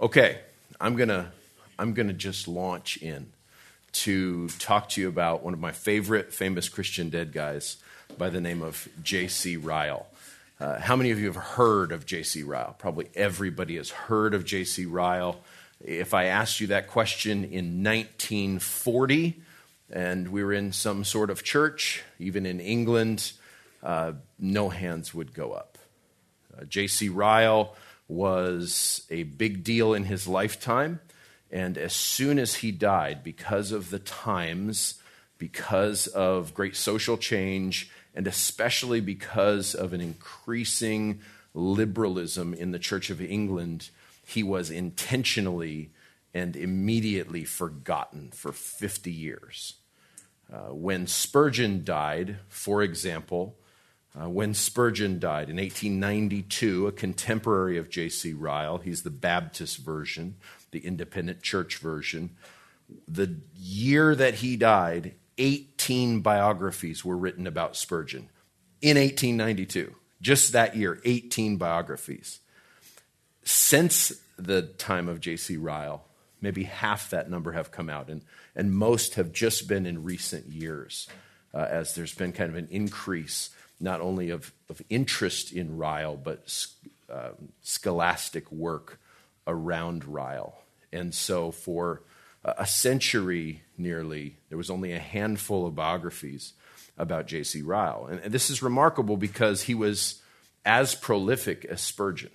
Okay, I'm gonna I'm gonna just launch in to talk to you about one of my favorite famous Christian dead guys by the name of J.C. Ryle. Uh, how many of you have heard of J.C. Ryle? Probably everybody has heard of J.C. Ryle. If I asked you that question in 1940 and we were in some sort of church, even in England, uh, no hands would go up. Uh, J.C. Ryle was a big deal in his lifetime. And as soon as he died, because of the times, because of great social change, and especially because of an increasing liberalism in the Church of England, he was intentionally and immediately forgotten for 50 years. Uh, when Spurgeon died, for example, uh, when Spurgeon died in 1892, a contemporary of J.C. Ryle, he's the Baptist version, the independent church version. The year that he died, 18 biographies were written about Spurgeon in 1892. Just that year, 18 biographies. Since the time of J.C. Ryle, maybe half that number have come out, and, and most have just been in recent years, uh, as there's been kind of an increase not only of, of interest in Ryle, but uh, scholastic work around Ryle. And so for a century nearly, there was only a handful of biographies about J.C. Ryle. And, and this is remarkable because he was as prolific as Spurgeon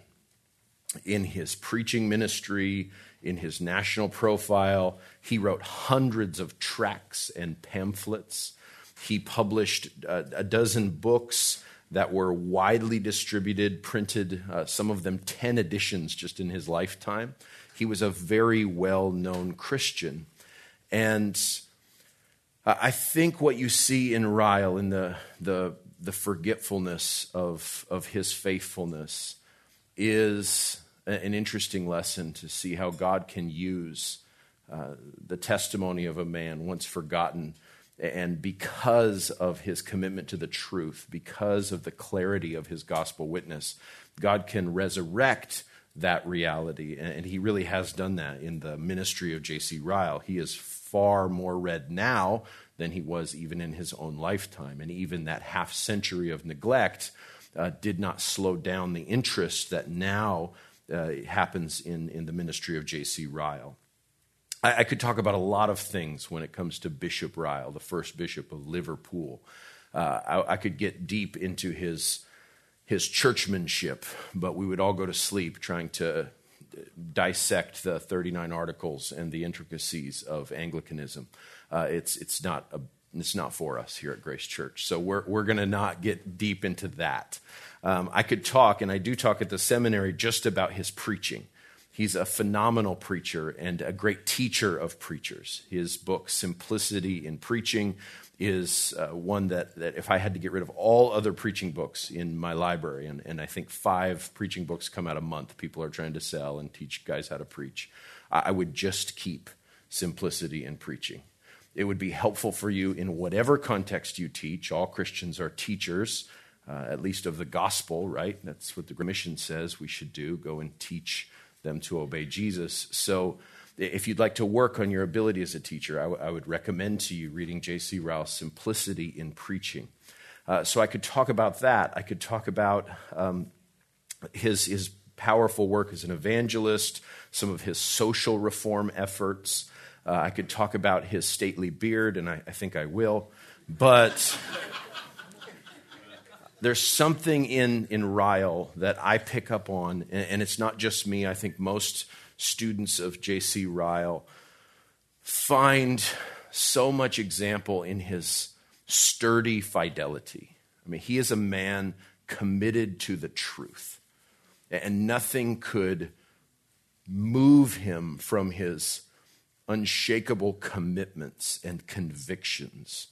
in his preaching ministry, in his national profile. He wrote hundreds of tracts and pamphlets. He published a, a dozen books that were widely distributed, printed, uh, some of them 10 editions just in his lifetime. He was a very well known Christian. And I think what you see in Ryle, in the, the, the forgetfulness of, of his faithfulness, is an interesting lesson to see how God can use uh, the testimony of a man once forgotten and because of his commitment to the truth, because of the clarity of his gospel witness, God can resurrect that reality. And he really has done that in the ministry of J.C. Ryle. He is far more read now than he was even in his own lifetime. And even that half century of neglect uh, did not slow down the interest that now uh, happens in, in the ministry of J.C. Ryle. I, I, could talk about a lot of things when it comes to Bishop Ryle, the first bishop of Liverpool. Uh, I, I, could get deep into his, his churchmanship, but we would all go to sleep trying to dissect the 39 articles and the intricacies of Anglicanism. Uh, it's, it's, not a, it's not for us here at Grace Church. So we're, we're going to not get deep into that. Um, I could talk, and I do talk at the seminary, just about his preaching. He's a phenomenal preacher and a great teacher of preachers. His book, Simplicity in Preaching, is uh, one that, that if I had to get rid of all other preaching books in my library, and, and I think five preaching books come out a month, people are trying to sell and teach guys how to preach, I, I would just keep Simplicity in Preaching. It would be helpful for you in whatever context you teach. All Christians are teachers, uh, at least of the gospel, right? That's what the mission says we should do go and teach them to obey Jesus. So, if you'd like to work on your ability as a teacher, I, w- I would recommend to you reading J.C. Ryle's Simplicity in Preaching. Uh, so, I could talk about that. I could talk about um, his, his powerful work as an evangelist, some of his social reform efforts. Uh, I could talk about his stately beard, and I, I think I will. But there's something in, in Ryle that I pick up on, and, and it's not just me. I think most students of J.C. Ryle find so much example in his sturdy fidelity. I mean, he is a man committed to the truth, and nothing could move him from his unshakable commitments and convictions.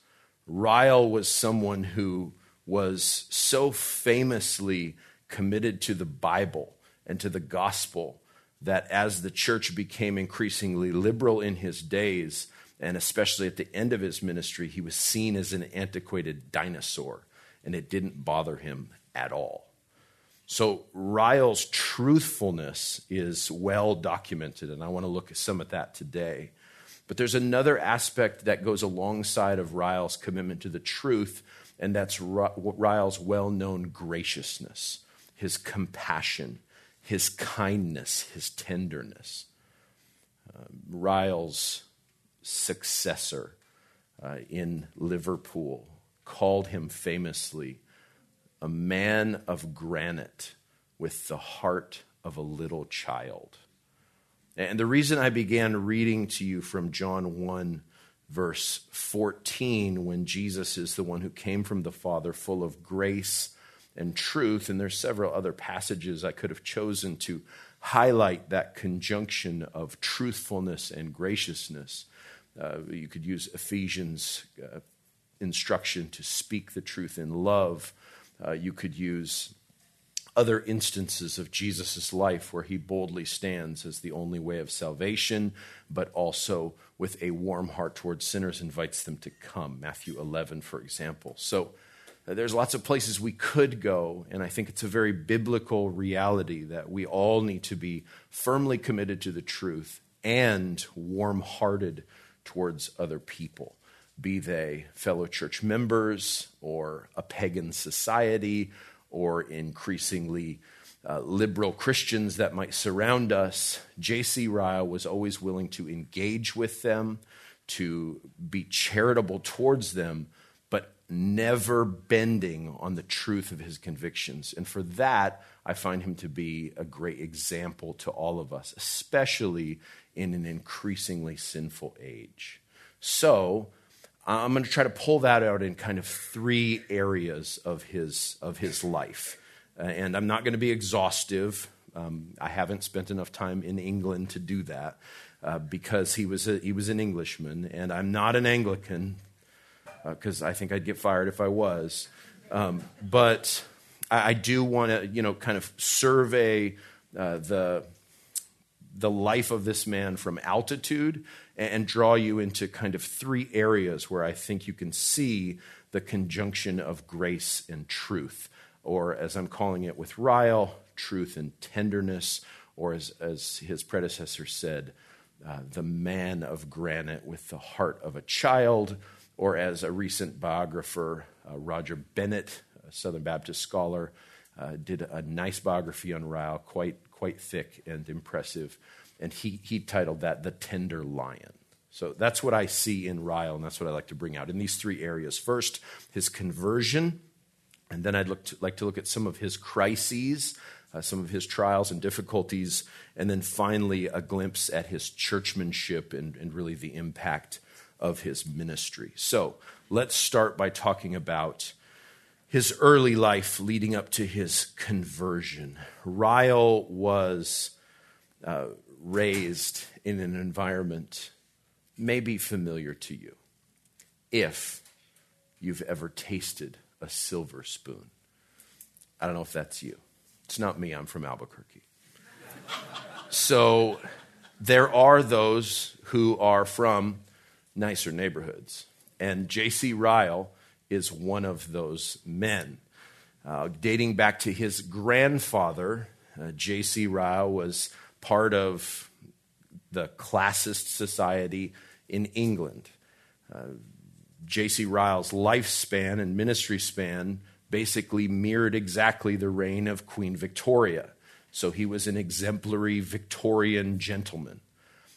Ryle was someone who was so famously committed to the Bible and to the gospel that as the church became increasingly liberal in his days, and especially at the end of his ministry, he was seen as an antiquated dinosaur, and it didn't bother him at all. So Ryle's truthfulness is well documented, and I want to look at some at that today. But there's another aspect that goes alongside of Ryle's commitment to the truth, and that's Ryle's well known graciousness, his compassion, his kindness, his tenderness. Uh, Ryle's successor uh, in Liverpool called him famously a man of granite with the heart of a little child. And the reason I began reading to you from John 1, verse 14, when Jesus is the one who came from the Father, full of grace and truth, and there's several other passages I could have chosen to highlight that conjunction of truthfulness and graciousness. Uh, you could use Ephesians' uh, instruction to speak the truth in love. Uh, you could use other instances of Jesus' life where he boldly stands as the only way of salvation, but also with a warm heart towards sinners invites them to come. Matthew 11, for example. So uh, there's lots of places we could go, and I think it's a very biblical reality that we all need to be firmly committed to the truth and warm hearted towards other people be they fellow church members or a pagan society or increasingly uh, liberal Christians that might surround us, J.C. Ryle was always willing to engage with them, to be charitable towards them, but never bending on the truth of his convictions. And for that, I find him to be a great example to all of us, especially in an increasingly sinful age. So, I'm going to try to pull that out in kind of three areas of his, of his life. Uh, and I'm not going to be exhaustive. Um, I haven't spent enough time in England to do that uh, because he was, a, he was an Englishman, and I'm not an Anglican because uh, I think I'd get fired if I was. Um, but I, I do want to, you know, kind of survey uh, the the life of this man from altitude and draw you into kind of three areas where I think you can see the conjunction of grace and truth, or as I'm calling it with Ryle, truth and tenderness, or as, as his predecessor said, uh, the man of granite with the heart of a child, or as a recent biographer, uh, Roger Bennett, a Southern Baptist scholar, uh, did a nice biography on Ryle, quite, quite thick and impressive and he, he titled that The Tender Lion. So that's what I see in Ryle, and that's what I like to bring out in these three areas. First, his conversion, and then I'd look to, like to look at some of his crises, uh, some of his trials and difficulties, and then finally a glimpse at his churchmanship and, and really the impact of his ministry. So let's start by talking about his early life leading up to his conversion. Ryle was uh, raised in an environment may be familiar to you if you've ever tasted a silver spoon. I don't know if that's you. It's not me, I'm from Albuquerque. so there are those who are from nicer neighborhoods. And J.C. Ryle is one of those men. Uh, dating back to his grandfather, uh, J.C. Ryle was part of the classist society in England. Uh, J.C. Ryle's lifespan and ministry span basically mirrored exactly the reign of Queen Victoria. So he was an exemplary Victorian gentleman.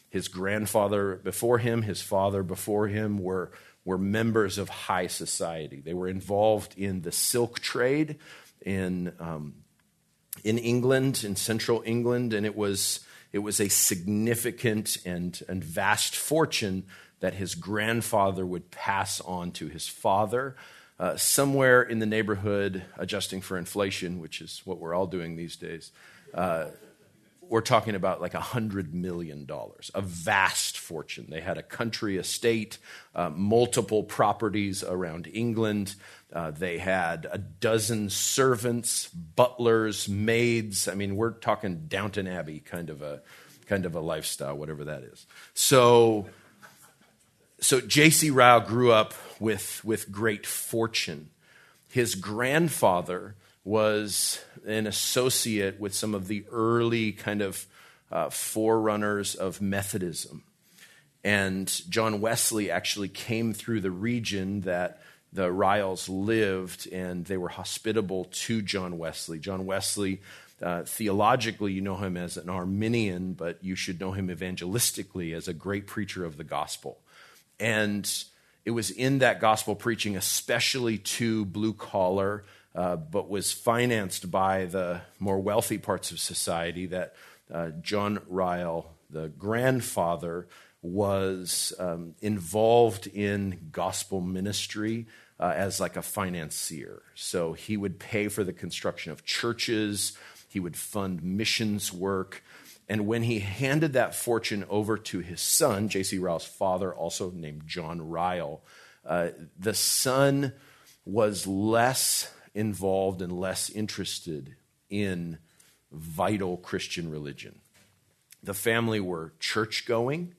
His grandfather before him, his father before him were, were members of high society. They were involved in the silk trade in um, in England, in central England, and it was, it was a significant and, and vast fortune that his grandfather would pass on to his father. Uh, somewhere in the neighborhood, adjusting for inflation, which is what we're all doing these days, uh, we're talking about like a hundred million dollars, a vast fortune. They had a country estate, uh, multiple properties around England. Uh, they had a dozen servants, butlers, maids. I mean, we're talking Downton Abbey kind of a kind of a lifestyle, whatever that is. So, so J.C. Ryle grew up with with great fortune. His grandfather was an associate with some of the early kind of uh, forerunners of Methodism. And John Wesley actually came through the region that the Ryles lived, and they were hospitable to John Wesley. John Wesley, uh, theologically, you know him as an Arminian, but you should know him evangelistically as a great preacher of the gospel. And it was in that gospel preaching, especially to blue collar, uh, but was financed by the more wealthy parts of society, that uh, John Ryle, the grandfather, was um, involved in gospel ministry uh, as like a financier. So he would pay for the construction of churches, he would fund missions work. And when he handed that fortune over to his son, J.C. Ryle's father, also named John Ryle, uh, the son was less involved and less interested in vital Christian religion. The family were church going,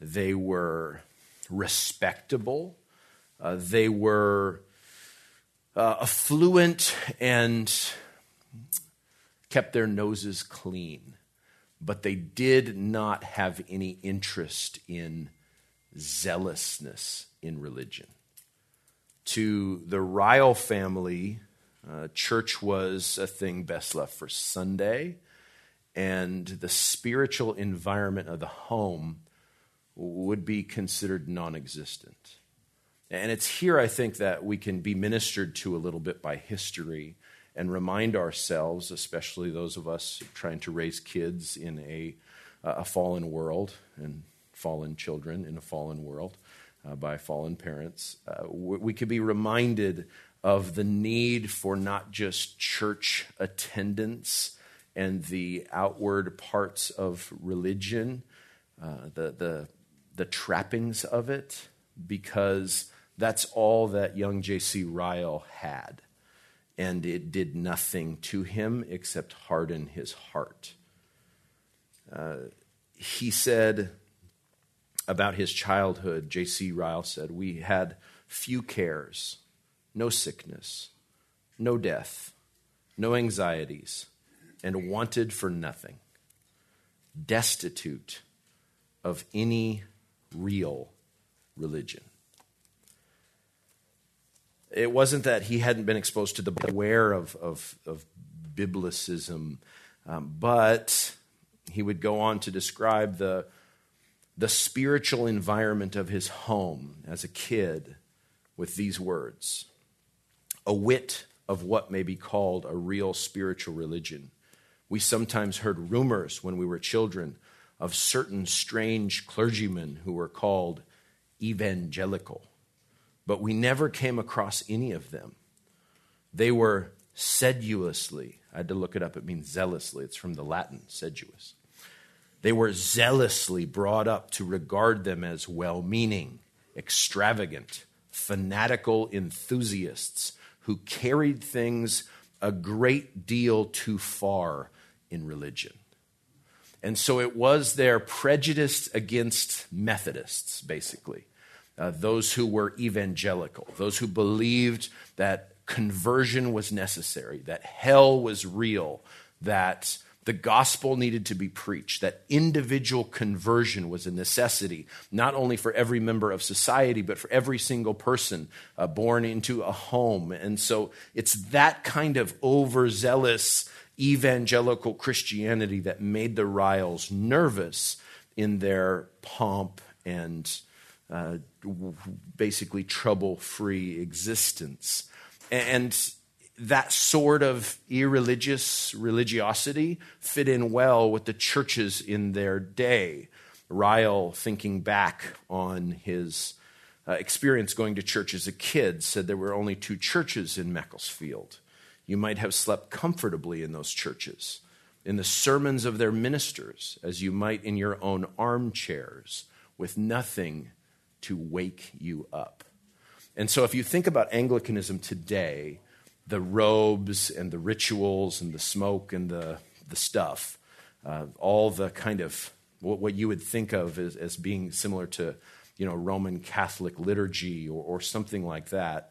they were respectable, uh, they were uh, affluent and kept their noses clean, but they did not have any interest in zealousness in religion. To the Ryle family, uh, church was a thing best left for Sunday, and the spiritual environment of the home would be considered non existent. And it's here, I think, that we can be ministered to a little bit by history and remind ourselves, especially those of us trying to raise kids in a, a fallen world and fallen children in a fallen world uh, by fallen parents, uh, we could be reminded of the need for not just church attendance and the outward parts of religion, uh, the, the, the trappings of it, because that's all that young J.C. Ryle had. And it did nothing to him except harden his heart. Uh, he said about his childhood, J.C. Ryle said, We had few cares no sickness, no death, no anxieties, and wanted for nothing, destitute of any real religion. It wasn't that he hadn't been exposed to the beware of, of, of biblicism, um, but he would go on to describe the, the spiritual environment of his home as a kid with these words a wit of what may be called a real spiritual religion. We sometimes heard rumors when we were children of certain strange clergymen who were called evangelical, but we never came across any of them. They were sedulously, I had to look it up, it means zealously, it's from the Latin, sedulous. They were zealously brought up to regard them as well meaning, extravagant, fanatical enthusiasts who carried things a great deal too far in religion. And so it was their prejudice against Methodists, basically, uh, those who were evangelical, those who believed that conversion was necessary, that hell was real, that the gospel needed to be preached, that individual conversion was a necessity, not only for every member of society, but for every single person uh, born into a home. And so it's that kind of overzealous evangelical Christianity that made the Ryles nervous in their pomp and uh, basically trouble free existence. And that sort of irreligious religiosity fit in well with the churches in their day. Ryle, thinking back on his uh, experience going to church as a kid, said there were only two churches in Macclesfield. You might have slept comfortably in those churches, in the sermons of their ministers, as you might in your own armchairs, with nothing to wake you up. And so, if you think about Anglicanism today, the robes and the rituals and the smoke and the, the stuff, uh, all the kind of what, what you would think of as, as, being similar to you know, Roman Catholic liturgy or, or something like that.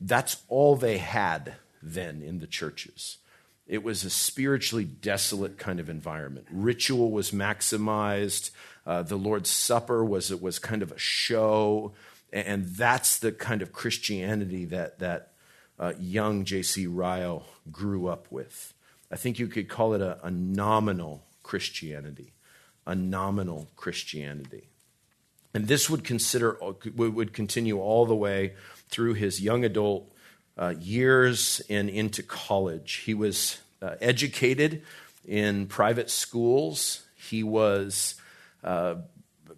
That's all they had then in the churches. It was a spiritually desolate kind of environment. Ritual was maximized. Uh, the Lord's Supper was was kind of a show, and that's the kind of Christianity that that uh, young J.C. Ryle grew up with. I think you could call it a, a nominal Christianity, a nominal Christianity, and this would consider would continue all the way through his young adult uh, years and into college. He was uh, educated in private schools. He was uh,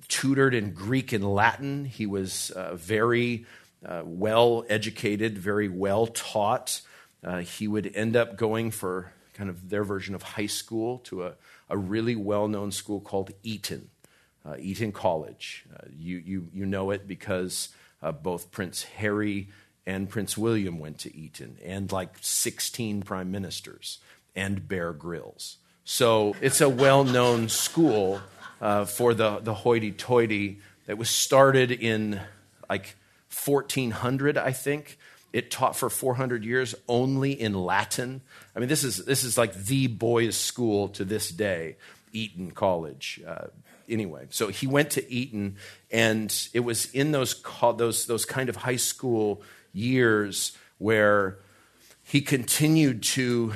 tutored in Greek and Latin. He was uh, very uh, well educated, very well taught. Uh, he would end up going for kind of their version of high school to a, a really well known school called Eton, Eton College. you, you, you know it because both Prince Harry and Prince William went to Eton, and like 16 prime ministers, and Bear Grylls. So it's a well known school uh, for the, the hoity toity that was started in like 1400, I think. It taught for 400 years only in Latin. I mean, this is, this is like the boys' school to this day, Eton College. Uh, anyway, so he went to Eton, and it was in those, those, those kind of high school years where he continued to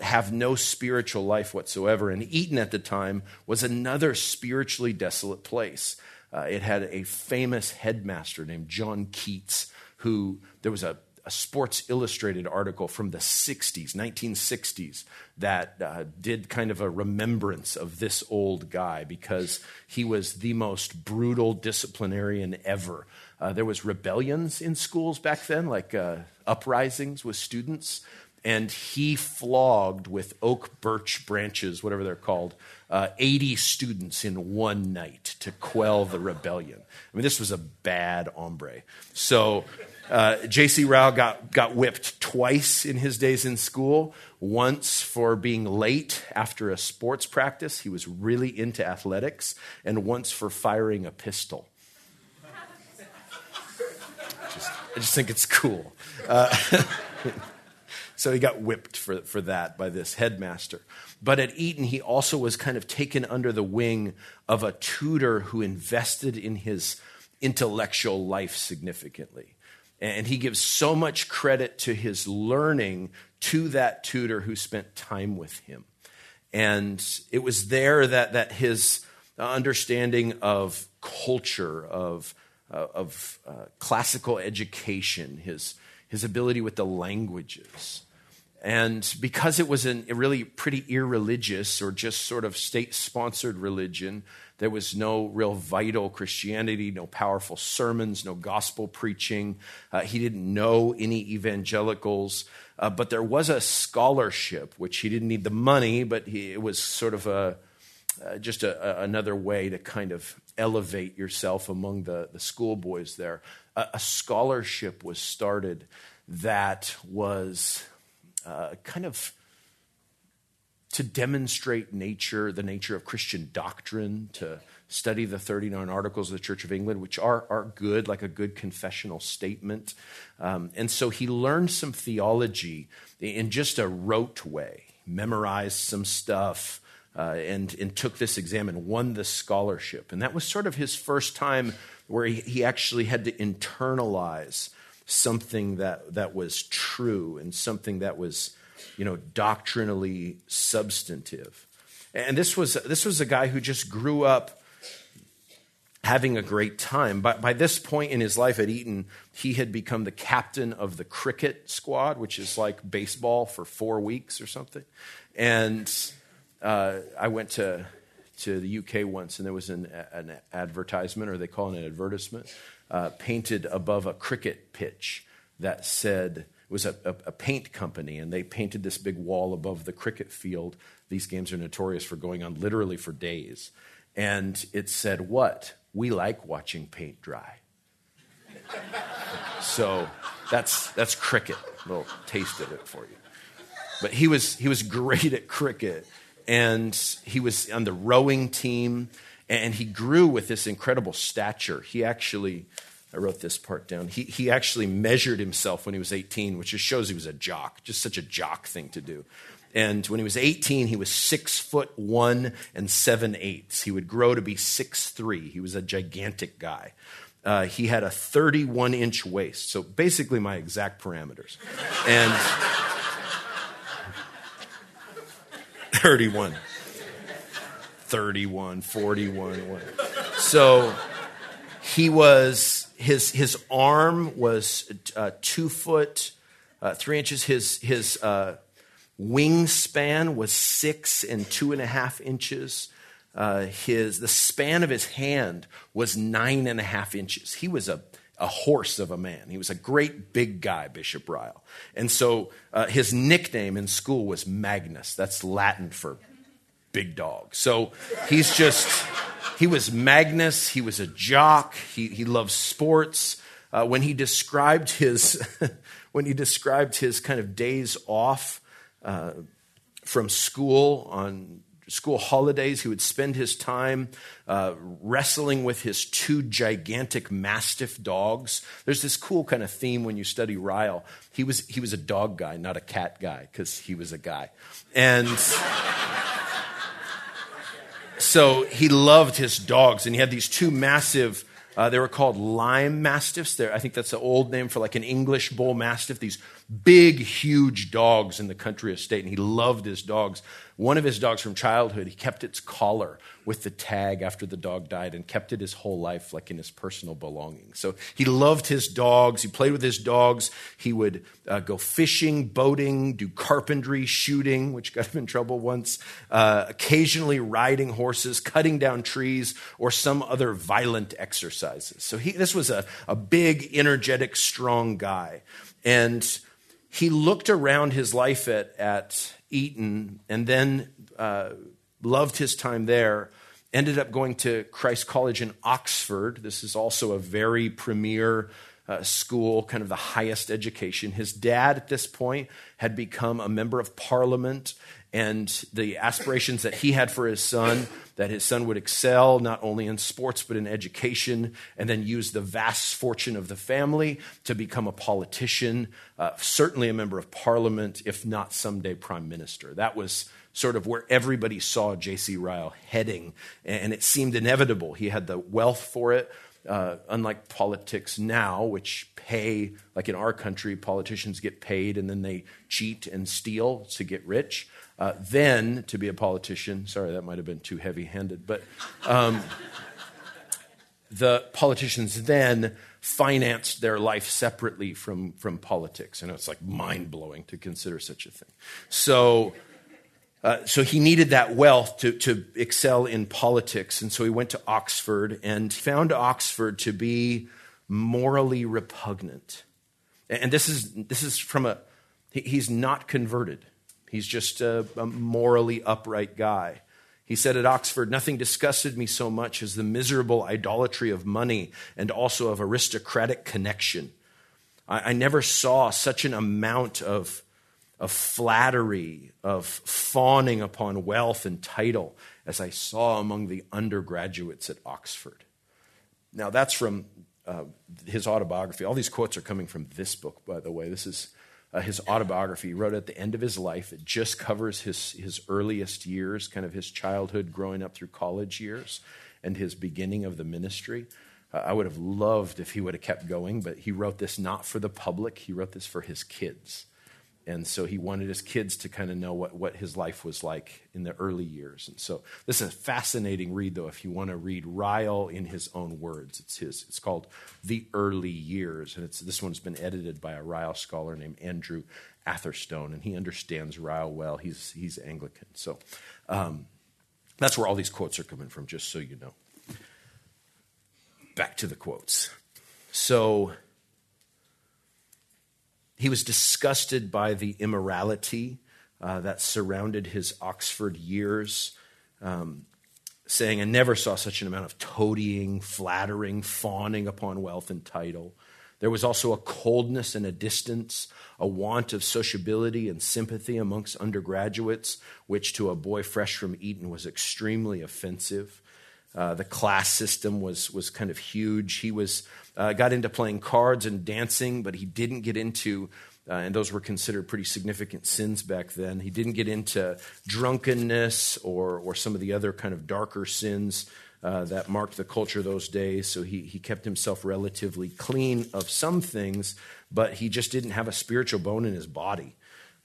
have no spiritual life whatsoever. And Eton at the time was another spiritually desolate place. Uh, it had a famous headmaster named John Keate, who there was a, a Sports Illustrated article from the 60s, 1960s, that uh, did kind of a remembrance of this old guy because he was the most brutal disciplinarian ever. Uh, there was rebellions in schools back then, like uh, uprisings with students, and he flogged with oak birch branches, whatever they're called, uh, 80 students in one night to quell the rebellion. I mean, this was a bad hombre. So uh, J.C. Ryle got, got whipped twice in his days in school. Once for being late after a sports practice, he was really into athletics, and once for firing a pistol. I just think it's cool. Uh, so he got whipped for, for that by this headmaster. But at Eton, he also was kind of taken under the wing of a tutor who invested in his intellectual life significantly. And he gives so much credit to his learning to that tutor who spent time with him. And it was there that, that his understanding of culture, of, uh, of uh, classical education, his, his ability with the languages, and because it was an, a really pretty irreligious or just sort of state sponsored religion, there was no real vital Christianity, no powerful sermons, no gospel preaching. Uh, he didn't know any evangelicals, uh, but there was a scholarship, which he didn't need the money, but he, it was sort of a, uh, just a, a, another way to kind of elevate yourself among the, the schoolboys there. a scholarship was started that was uh, kind of to demonstrate nature, the nature of Christian doctrine, to study the 39 Articles of the Church of England, which are, are good, like a good confessional statement. Um, and so he learned some theology in just a rote way, memorized some stuff, uh, and, and took this exam and won the scholarship. And that was sort of his first time where he, he actually had to internalize something that, that was true and something that was you know, doctrinally substantive. And this was, this was a guy who just grew up having a great time. By, by this point in his life at Eton, he had become the captain of the cricket squad, which is like baseball for four weeks or something. And uh, I went to, to the UK once, and there was an, an advertisement, or they call it an advertisement, uh, painted above a cricket pitch that said, it was a, a, a, paint company, and they painted this big wall above the cricket field. These games are notorious for going on literally for days. And it said, What? We like watching paint dry. so that's, that's cricket. A little taste of it for you. But he was, he was great at cricket, and he was on the rowing team, and he grew with this incredible stature. He actually I wrote this part down. He, he actually measured himself when he was 18, which just shows he was a jock, just such a jock thing to do. And when he was 18, he was six foot one and seven eighths. He would grow to be six three. He was a gigantic guy. Uh, he had a 31 inch waist, so basically my exact parameters. And 31, 31, 41. So he was, his, his arm was uh, two foot, uh, three inches. His, his uh, wingspan was six and two and a half inches. Uh, his, the span of his hand was nine and a half inches. He was a, a horse of a man. He was a great big guy, Bishop Ryle. And so uh, his nickname in school was Magnus. That's Latin for big dog. So he's just, he was Magnus. He was a jock. He, he loved sports. Uh, when he described his, when he described his kind of days off, uh, from school on school holidays. He would spend his time uh, wrestling with his two gigantic mastiff dogs. There's this cool kind of theme when you study Ryle. He was, he was a dog guy, not a cat guy, because he was a guy. And. So he loved his dogs, and he had these two massive uh, they were called Lyme Mastiffs. They're, I think that's the old name for like an English bull mastiff, these big, huge dogs in the country estate. And he loved his dogs. One of his dogs from childhood, he kept its collar with the tag after the dog died and kept it his whole life, like in his personal belongings. So he loved his dogs. He played with his dogs. He would uh, go fishing, boating, do carpentry, shooting, which got him in trouble once, uh, occasionally riding horses, cutting down trees, or some other violent exercises. So he, this was a, a big, energetic, strong guy. And he looked around his life at, at Eton and then uh, loved his time there. Ended up going to Christ College in Oxford. This is also a very premier uh, school, kind of the highest education. His dad, at this point, had become a member of parliament, and the aspirations that he had for his son that his son would excel not only in sports but in education, and then use the vast fortune of the family to become a politician, uh, certainly a member of parliament, if not someday prime minister. That was sort of where everybody saw J.C. Ryle heading, and it seemed inevitable. He had the wealth for it. Uh, unlike politics now, which pay, like in our country, politicians get paid and then they cheat and steal to get rich. Uh, then, to be a politician, sorry, that might have been too heavy handed, but um, the politicians then financed their life separately from, from politics. And it's like mind blowing to consider such a thing. So, uh, so he needed that wealth to, to excel in politics. And so he went to Oxford and found Oxford to be morally repugnant. And this is, this is from a, he's not converted. He's just a, a morally upright guy. He said at Oxford, Nothing disgusted me so much as the miserable idolatry of money and also of aristocratic connection. I, I never saw such an amount of, of flattery, of fawning upon wealth and title as I saw among the undergraduates at Oxford. Now, that's from uh, his autobiography. All these quotes are coming from this book, by the way. This is uh, his autobiography. He wrote at the end of his life. It just covers his, his earliest years, kind of his childhood growing up through college years, and his beginning of the ministry. Uh, I would have loved if he would have kept going, but he wrote this not for the public, he wrote this for his kids. And so he wanted his kids to kind of know what, what his life was like in the early years. And so this is a fascinating read, though, if you want to read Ryle in his own words. It's his. It's called The Early Years. And it's, this one's been edited by a Ryle scholar named Andrew Atherstone. And he understands Ryle well. He's, he's Anglican. So um, that's where all these quotes are coming from, just so you know. Back to the quotes. So he was disgusted by the immorality uh, that surrounded his Oxford years, um, saying, I never saw such an amount of toadying, flattering, fawning upon wealth and title. There was also a coldness and a distance, a want of sociability and sympathy amongst undergraduates, which to a boy fresh from Eton was extremely offensive. Uh, the class system was, was kind of huge. He was, uh, got into playing cards and dancing, but he didn't get into, uh, and those were considered pretty significant sins back then. He didn't get into drunkenness or, or some of the other kind of darker sins uh, that marked the culture those days. So he, he kept himself relatively clean of some things, but he just didn't have a spiritual bone in his body.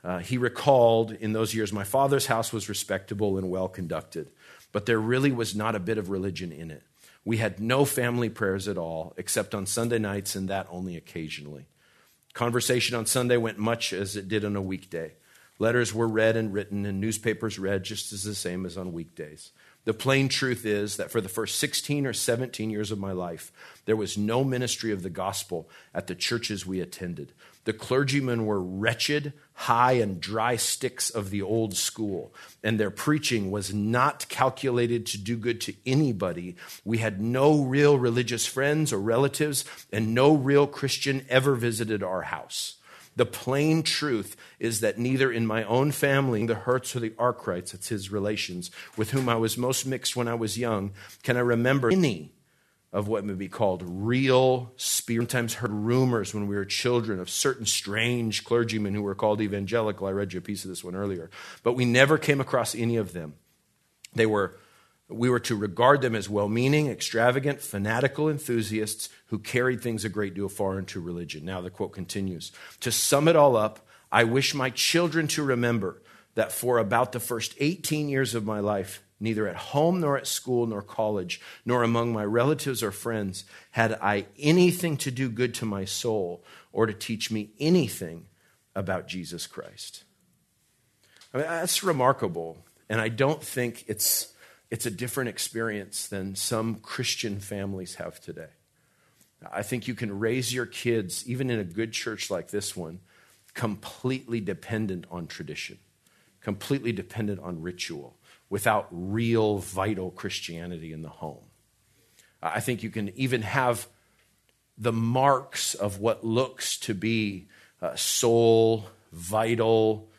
Uh, he recalled in those years, my father's house was respectable and well conducted, but there really was not a bit of religion in it. We had no family prayers at all, except on Sunday nights, and that only occasionally. Conversation on Sunday went much as it did on a weekday. Letters were read and written, and newspapers read just as the same as on weekdays. The plain truth is that for the first 16 or 17 years of my life, there was no ministry of the gospel at the churches we attended. The clergymen were wretched, high, and dry sticks of the old school, and their preaching was not calculated to do good to anybody. We had no real religious friends or relatives, and no real Christian ever visited our house. The plain truth is that neither in my own family, the Hurts or the Arkwrights, it's his relations, with whom I was most mixed when I was young, can I remember any of what may be called real spirit. Sometimes heard rumors when we were children of certain strange clergymen who were called evangelical. I read you a piece of this one earlier. But we never came across any of them. They were, we were to regard them as well meaning, extravagant, fanatical enthusiasts who carried things a great deal far into religion. Now the quote continues To sum it all up, I wish my children to remember that for about the first 18 years of my life, neither at home nor at school nor college, nor among my relatives or friends, had I anything to do good to my soul or to teach me anything about Jesus Christ. I mean, that's remarkable. And I don't think it's, it's a different experience than some Christian families have today. I think you can raise your kids, even in a good church like this one, completely dependent on tradition, completely dependent on ritual without real, vital Christianity in the home. I think you can even have the marks of what looks to be uh, soul, vital,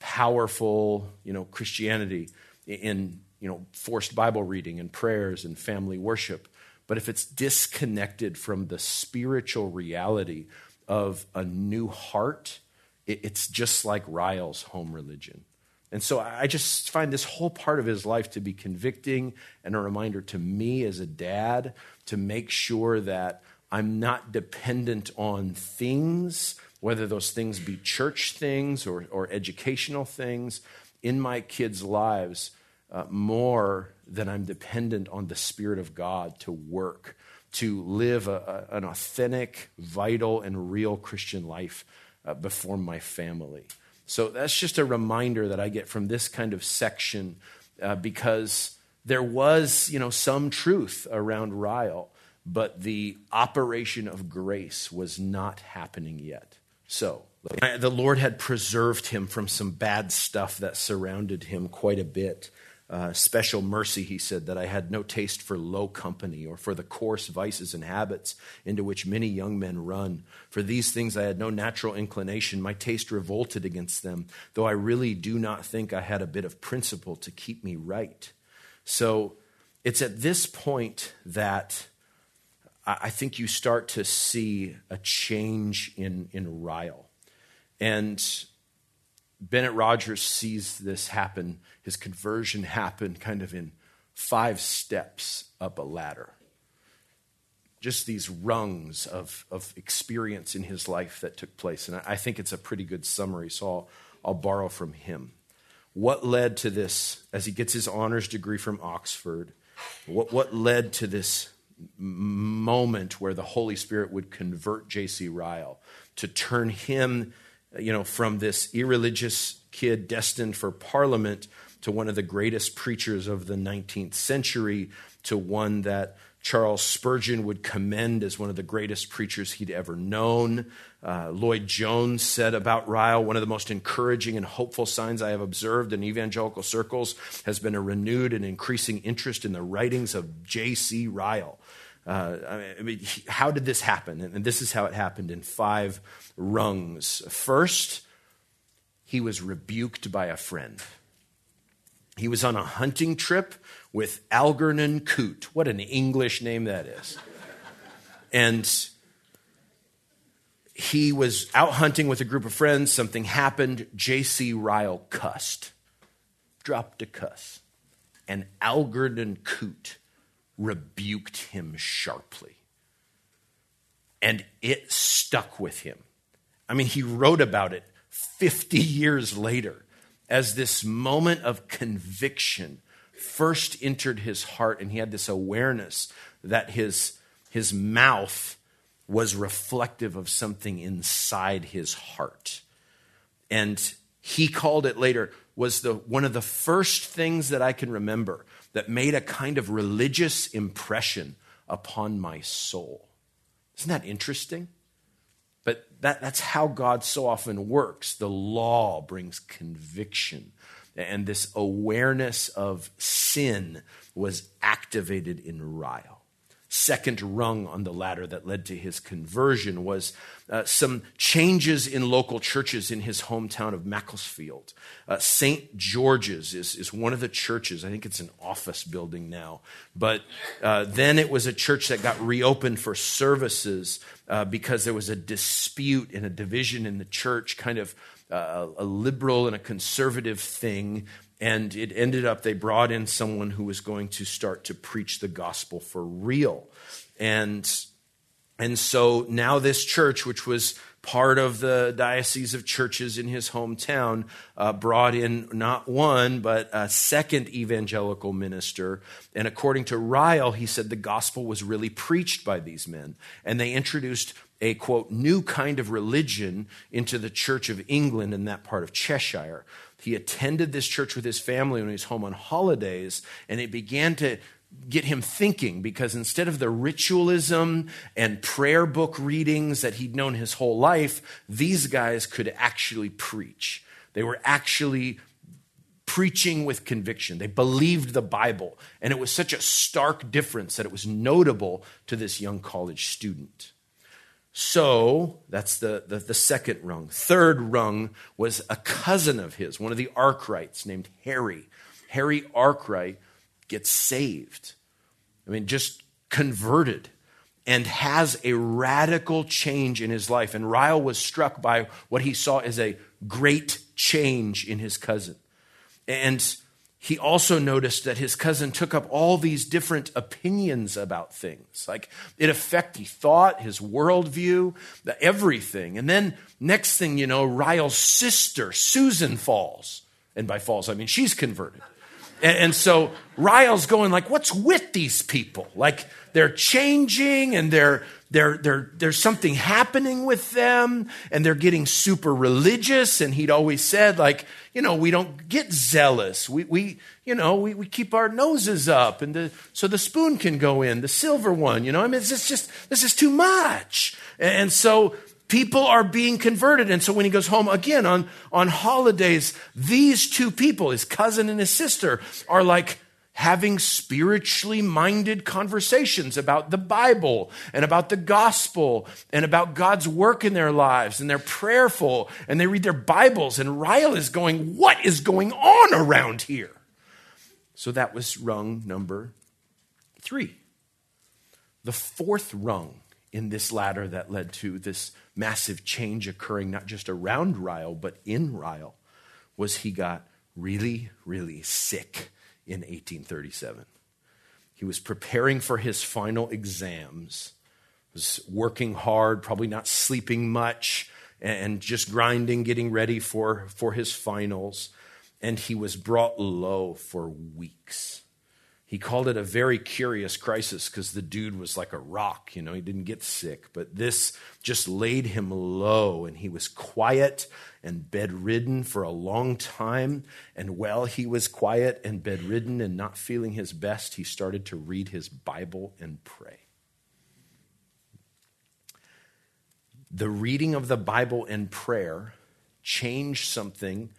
powerful, you know, Christianity in, you know, forced Bible reading and prayers and family worship. But if it's disconnected from the spiritual reality of a new heart, it's just like Ryle's home religion. And so I just find this whole part of his life to be convicting and a reminder to me as a dad to make sure that I'm not dependent on things, whether those things be church things or, or educational things, in my kids' lives uh, more than I'm dependent on the Spirit of God to work, to live a, a, an authentic, vital, and real Christian life uh, before my family. So that's just a reminder that I get from this kind of section uh, because there was, you know, some truth around Ryle, but the operation of grace was not happening yet. So the Lord had preserved him from some bad stuff that surrounded him quite a bit uh, special mercy, he said, that I had no taste for low company or for the coarse vices and habits into which many young men run. For these things I had no natural inclination. My taste revolted against them, though I really do not think I had a bit of principle to keep me right. So it's at this point that I think you start to see a change in, in Ryle. And Bennett Rogers sees this happen, his conversion happened kind of in five steps up a ladder. Just these rungs of, of experience in his life that took place. And I think it's a pretty good summary, so I'll, I'll borrow from him. What led to this as he gets his honors degree from Oxford? What, what led to this moment where the Holy Spirit would convert J.C. Ryle to turn him you know, from this irreligious kid destined for parliament to one of the greatest preachers of the 19th century, to one that Charles Spurgeon would commend as one of the greatest preachers he'd ever known. Uh, Lloyd Jones said about Ryle, one of the most encouraging and hopeful signs I have observed in evangelical circles has been a renewed and increasing interest in the writings of J.C. Ryle. Uh, I mean, how did this happen? And this is how it happened in five rungs. First, he was rebuked by a friend. He was on a hunting trip with Algernon Coote. What an English name that is. And he was out hunting with a group of friends. Something happened. J.C. Ryle cussed, dropped a cuss. And Algernon Coote rebuked him sharply. And it stuck with him. I mean, he wrote about it 50 years later as this moment of conviction first entered his heart, and he had this awareness that his, his mouth was reflective of something inside his heart. And he called it later was the one of the first things that I can remember that made a kind of religious impression upon my soul. Isn't that interesting? But that, that's how God so often works. The law brings conviction. And this awareness of sin was activated in Ryle second rung on the ladder that led to his conversion was uh, some changes in local churches in his hometown of Macclesfield. Uh, St. George's is, is one of the churches. I think it's an office building now. But uh, then it was a church that got reopened for services uh, because there was a dispute and a division in the church, kind of uh, a liberal and a conservative thing and it ended up they brought in someone who was going to start to preach the gospel for real. And and so now this church which was part of the diocese of churches in his hometown uh, brought in not one but a second evangelical minister. And according to ryle he said the gospel was really preached by these men. And they introduced a quote new kind of religion into the church of england in that part of cheshire he attended this church with his family when he was home on holidays, and it began to get him thinking because instead of the ritualism and prayer book readings that he'd known his whole life, these guys could actually preach. They were actually preaching with conviction. They believed the Bible. And it was such a stark difference that it was notable to this young college student. So that's the, the, the, second rung. Third rung was a cousin of his, one of the Arkwrights named Harry. Harry Arkwright gets saved. I mean, just converted and has a radical change in his life. And Ryle was struck by what he saw as a great change in his cousin. And he also noticed that his cousin took up all these different opinions about things. Like it affected thought, his worldview, the everything. And then next thing you know, Ryle's sister, Susan, falls. And by falls, I mean she's converted. And, and so Ryle's going like, what's with these people? Like they're changing and they're they're, they're, there's something happening with them and they're getting super religious. And he'd always said, like, you know, we don't get zealous. We, we you know, we, we keep our noses up and the, so the spoon can go in, the silver one, you know, I mean, it's just, just this is too much. And so people are being converted. And so when he goes home again on, on holidays, these two people, his cousin and his sister, are like, having spiritually minded conversations about the Bible and about the gospel and about God's work in their lives. And they're prayerful and they read their Bibles. And Ryle is going, What is going on around here? So that was rung number three. The fourth rung in this ladder that led to this massive change occurring not just around Ryle, but in Ryle, was he got really, really sick in 1837. He was preparing for his final exams, was working hard, probably not sleeping much, and just grinding, getting ready for, for his finals. And he was brought low for weeks. He called it a very curious crisis because the dude was like a rock. You know, he didn't get sick, but this just laid him low, and he was quiet and bedridden for a long time. And while he was quiet and bedridden and not feeling his best, he started to read his Bible and pray. The reading of the Bible and prayer changed something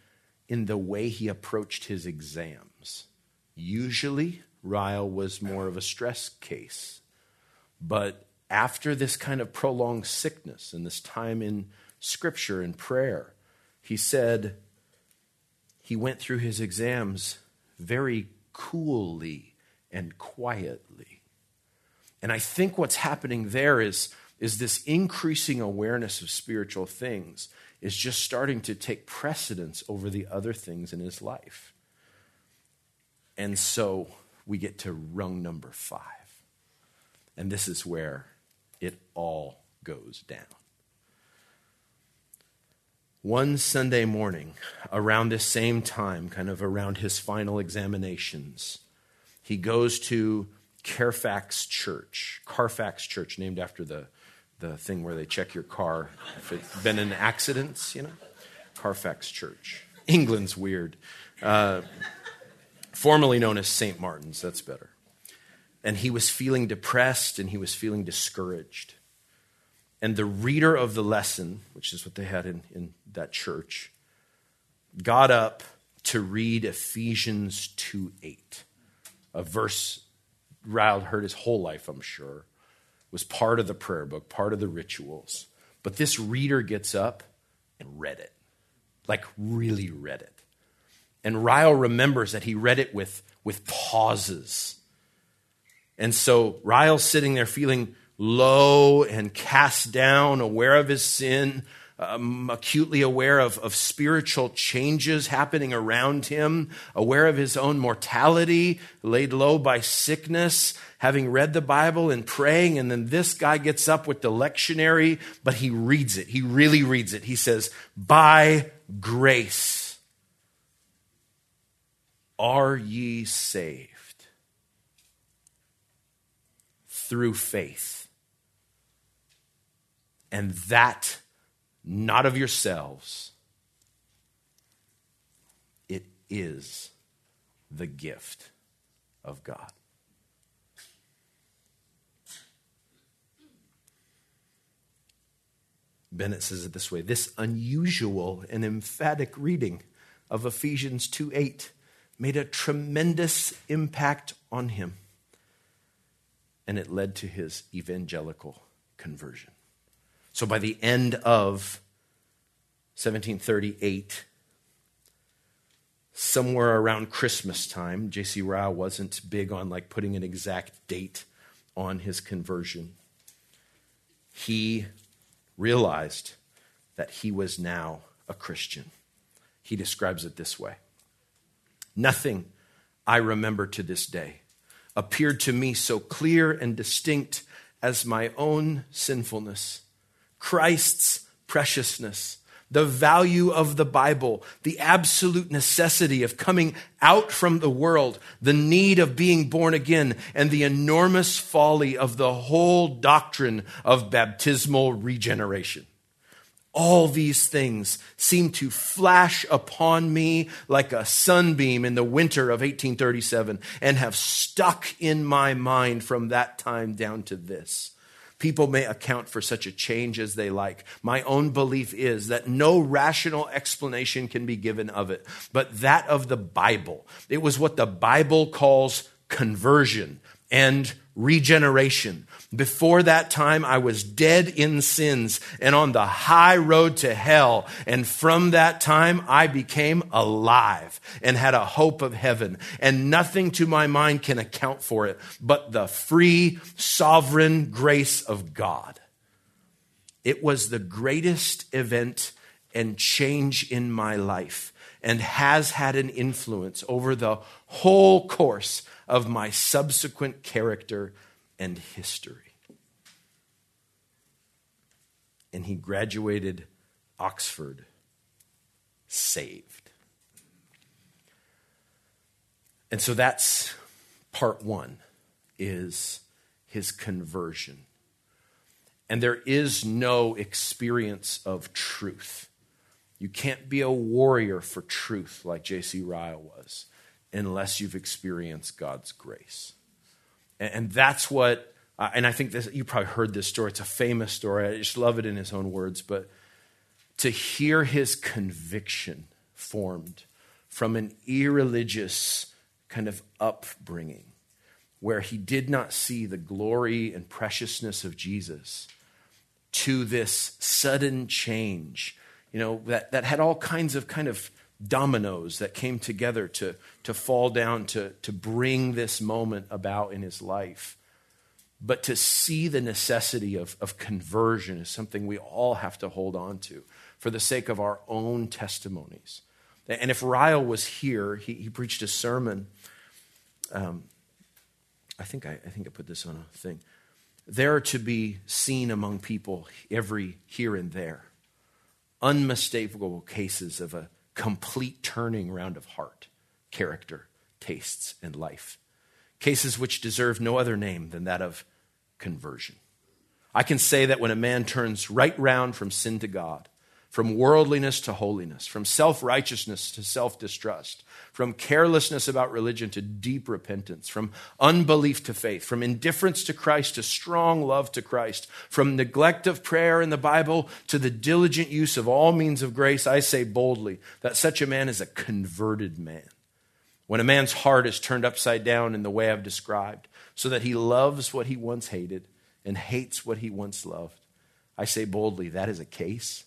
in the way he approached his exams. Usually, Ryle was more of a stress case. But after this kind of prolonged sickness and this time in scripture and prayer, he said he went through his exams very coolly and quietly. And I think what's happening there is, is this increasing awareness of spiritual things is just starting to take precedence over the other things in his life. And so we get to rung number five. And this is where it all goes down. One Sunday morning, around this same time, kind of around his final examinations, he goes to Carfax Church, Carfax Church, named after the, the thing where they check your car if it's been in accidents, you know? Carfax Church. England's weird. Uh, formerly known as St. Martin's, that's better. And he was feeling depressed and he was feeling discouraged. And the reader of the lesson, which is what they had in, in that church, got up to read Ephesians 2 8, a verse Ryle heard his whole life, I'm sure, was part of the prayer book, part of the rituals. But this reader gets up and read it, like really read it. And Ryle remembers that he read it with, with pauses. And so Ryle's sitting there feeling low and cast down, aware of his sin, um, acutely aware of, of spiritual changes happening around him, aware of his own mortality, laid low by sickness, having read the Bible and praying. And then this guy gets up with the lectionary, but he reads it. He really reads it. He says, By grace are ye saved through faith. And that not of yourselves. It is the gift of God. Bennett says it this way this unusual and emphatic reading of Ephesians 2 8 made a tremendous impact on him, and it led to his evangelical conversion. So by the end of 1738, somewhere around Christmas time, J.C. Ryle wasn't big on like putting an exact date on his conversion. He realized that he was now a Christian. He describes it this way Nothing I remember to this day appeared to me so clear and distinct as my own sinfulness, Christ's preciousness, the value of the Bible, the absolute necessity of coming out from the world, the need of being born again, and the enormous folly of the whole doctrine of baptismal regeneration all these things seem to flash upon me like a sunbeam in the winter of 1837 and have stuck in my mind from that time down to this. People may account for such a change as they like. My own belief is that no rational explanation can be given of it, but that of the Bible. It was what the Bible calls conversion and regeneration. Before that time, I was dead in sins and on the high road to hell. And from that time, I became alive and had a hope of heaven. And nothing to my mind can account for it but the free, sovereign grace of God. It was the greatest event and change in my life and has had an influence over the whole course of my subsequent character and history. And he graduated Oxford saved. And so that's part one is his conversion. And there is no experience of truth. You can't be a warrior for truth like J.C. Ryle was unless you've experienced God's grace. And that's what, uh, and I think this, you probably heard this story. It's a famous story. I just love it in his own words. But to hear his conviction formed from an irreligious kind of upbringing where he did not see the glory and preciousness of Jesus to this sudden change, you know, that, that had all kinds of kind of dominoes that came together to, to fall down to, to bring this moment about in his life. But to see the necessity of, of conversion is something we all have to hold on to for the sake of our own testimonies. And if Ryle was here, he, he preached a sermon. Um, I think I, I think I put this on a thing. There to be seen among people every here and there unmistakable cases of a complete turning round of heart, character, tastes, and life. Cases which deserve no other name than that of conversion. I can say that when a man turns right round from sin to God, from worldliness to holiness, from self righteousness to self distrust, from carelessness about religion to deep repentance, from unbelief to faith, from indifference to Christ to strong love to Christ, from neglect of prayer in the Bible to the diligent use of all means of grace, I say boldly that such a man is a converted man. When a man's heart is turned upside down in the way I've described, so that he loves what he once hated and hates what he once loved, I say boldly that is a case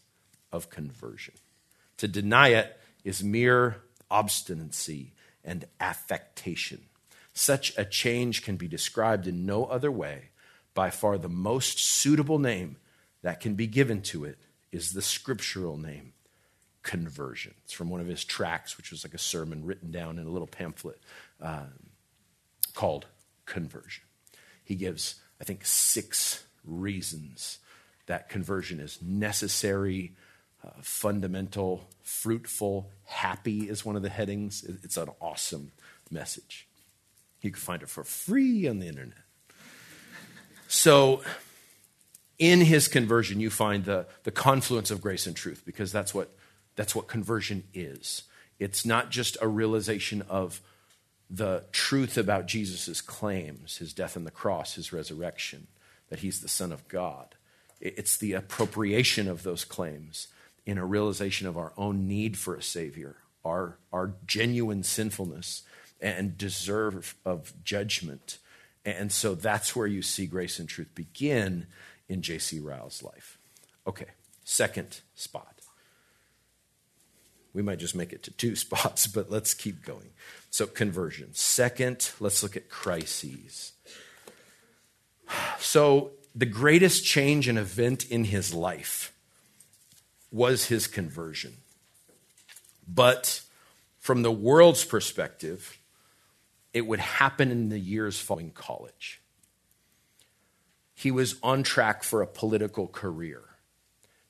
of conversion. To deny it is mere obstinacy and affectation. Such a change can be described in no other way. By far, the most suitable name that can be given to it is the scriptural name, conversion. It's from one of his tracts, which was like a sermon written down in a little pamphlet uh, called Conversion. He gives, I think, six reasons that conversion is necessary uh, fundamental, fruitful, happy is one of the headings. It's an awesome message. You can find it for free on the internet. So, in his conversion, you find the, the confluence of grace and truth because that's what, that's what conversion is. It's not just a realization of the truth about Jesus' claims, his death on the cross, his resurrection, that he's the Son of God. It's the appropriation of those claims in a realization of our own need for a Savior, our, our genuine sinfulness and deserve of judgment. And so that's where you see grace and truth begin in J.C. Ryle's life. Okay, second spot. We might just make it to two spots, but let's keep going. So, conversion. Second, let's look at crises. So, the greatest change and event in his life was his conversion. But from the world's perspective, it would happen in the years following college. He was on track for a political career.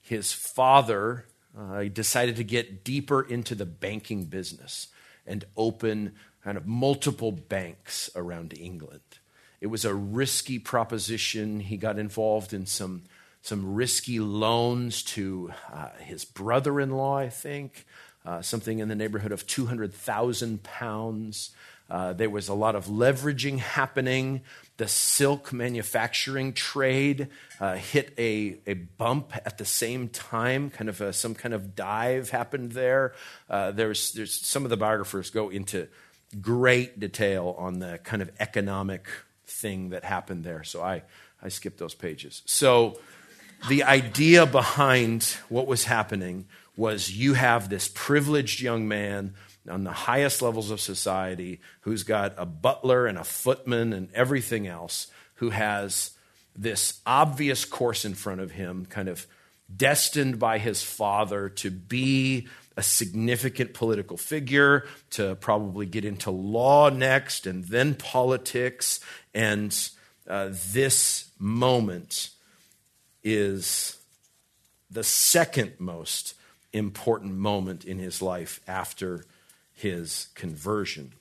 His father uh, decided to get deeper into the banking business and open kind of multiple banks around England. It was a risky proposition. He got involved in some some risky loans to uh, his brother in law, I think, uh, something in the neighborhood of 200,000 pounds. Uh, there was a lot of leveraging happening. The silk manufacturing trade uh, hit a, a bump at the same time, kind of a, some kind of dive happened there. Uh, there's, there's some of the biographers go into great detail on the kind of economic thing that happened there. So I, I skipped those pages. So the idea behind what was happening was you have this privileged young man on the highest levels of society who's got a butler and a footman and everything else who has this obvious course in front of him, kind of destined by his father to be a significant political figure, to probably get into law next and then politics. And uh, this moment is the second most important moment in his life after his conversion.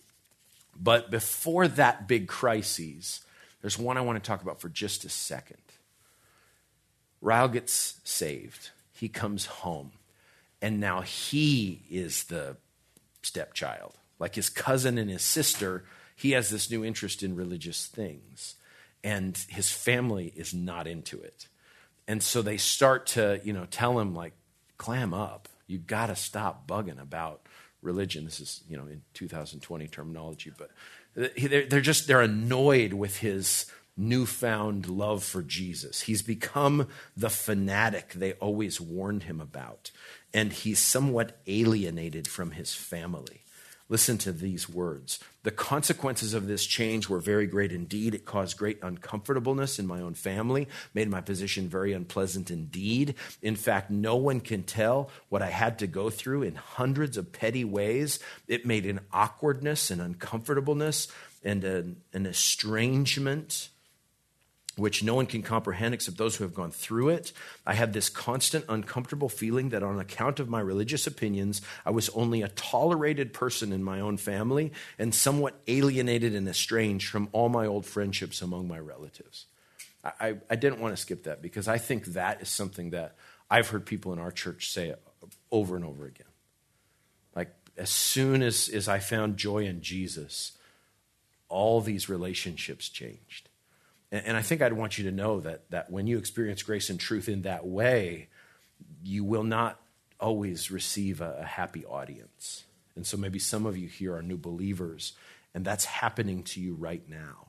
But before that big crisis, there's one I want to talk about for just a second. Ryle gets saved. He comes home. And now he is the stepchild. Like his cousin and his sister, he has this new interest in religious things. And his family is not into it. And so they start to, you know, tell him like, clam up. You got to stop bugging about religion. This is, you know, in 2020 terminology, but they're just they're annoyed with his newfound love for Jesus. He's become the fanatic they always warned him about, and he's somewhat alienated from his family. Listen to these words. The consequences of this change were very great indeed. It caused great uncomfortableness in my own family, made my position very unpleasant indeed. In fact, no one can tell what I had to go through in hundreds of petty ways. It made an awkwardness and uncomfortableness and an, an estrangement which no one can comprehend except those who have gone through it. I had this constant uncomfortable feeling that on account of my religious opinions, I was only a tolerated person in my own family and somewhat alienated and estranged from all my old friendships among my relatives. I, I didn't want to skip that because I think that is something that I've heard people in our church say over and over again. Like, as soon as, as I found joy in Jesus, all these relationships changed and, I think I'd want you to know that, that when you experience grace and truth in that way, you will not always receive a, a happy audience. And so maybe some of you here are new believers, and that's happening to you right now.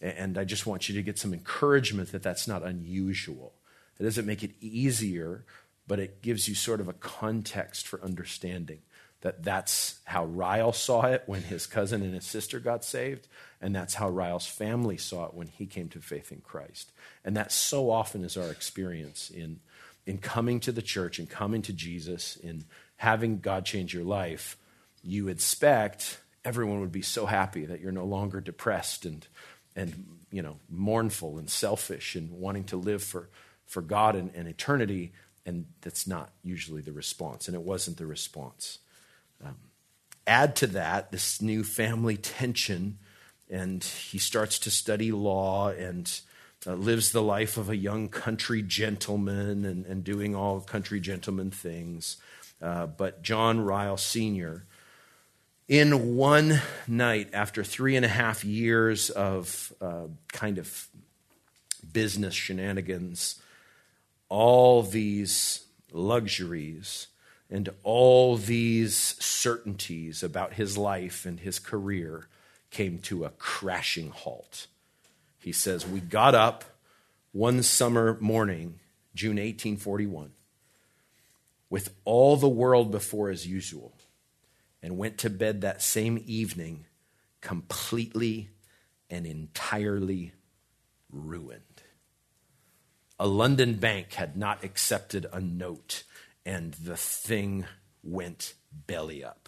And I just want you to get some encouragement that that's not unusual. It doesn't make it easier, but it gives you sort of a context for understanding that that's how Ryle saw it when his cousin and his sister got saved, and that's how Ryle's family saw it when he came to faith in Christ. And that so often is our experience in, in coming to the church and coming to Jesus, in having God change your life. You expect everyone would be so happy that you're no longer depressed and, and you know, mournful and selfish and wanting to live for, for God and, and eternity. And that's not usually the response. And it wasn't the response. Um, add to that this new family tension, and he starts to study law and uh, lives the life of a young country gentleman and, and doing all country gentleman things. Uh, but John Ryle Sr., in one night, after three and a half years of uh, kind of business shenanigans, all these luxuries and all these certainties about his life and his career came to a crashing halt. He says, We got up one summer morning, June 1841, with all the world before as usual, and went to bed that same evening completely and entirely ruined. A London bank had not accepted a note and the thing went belly up.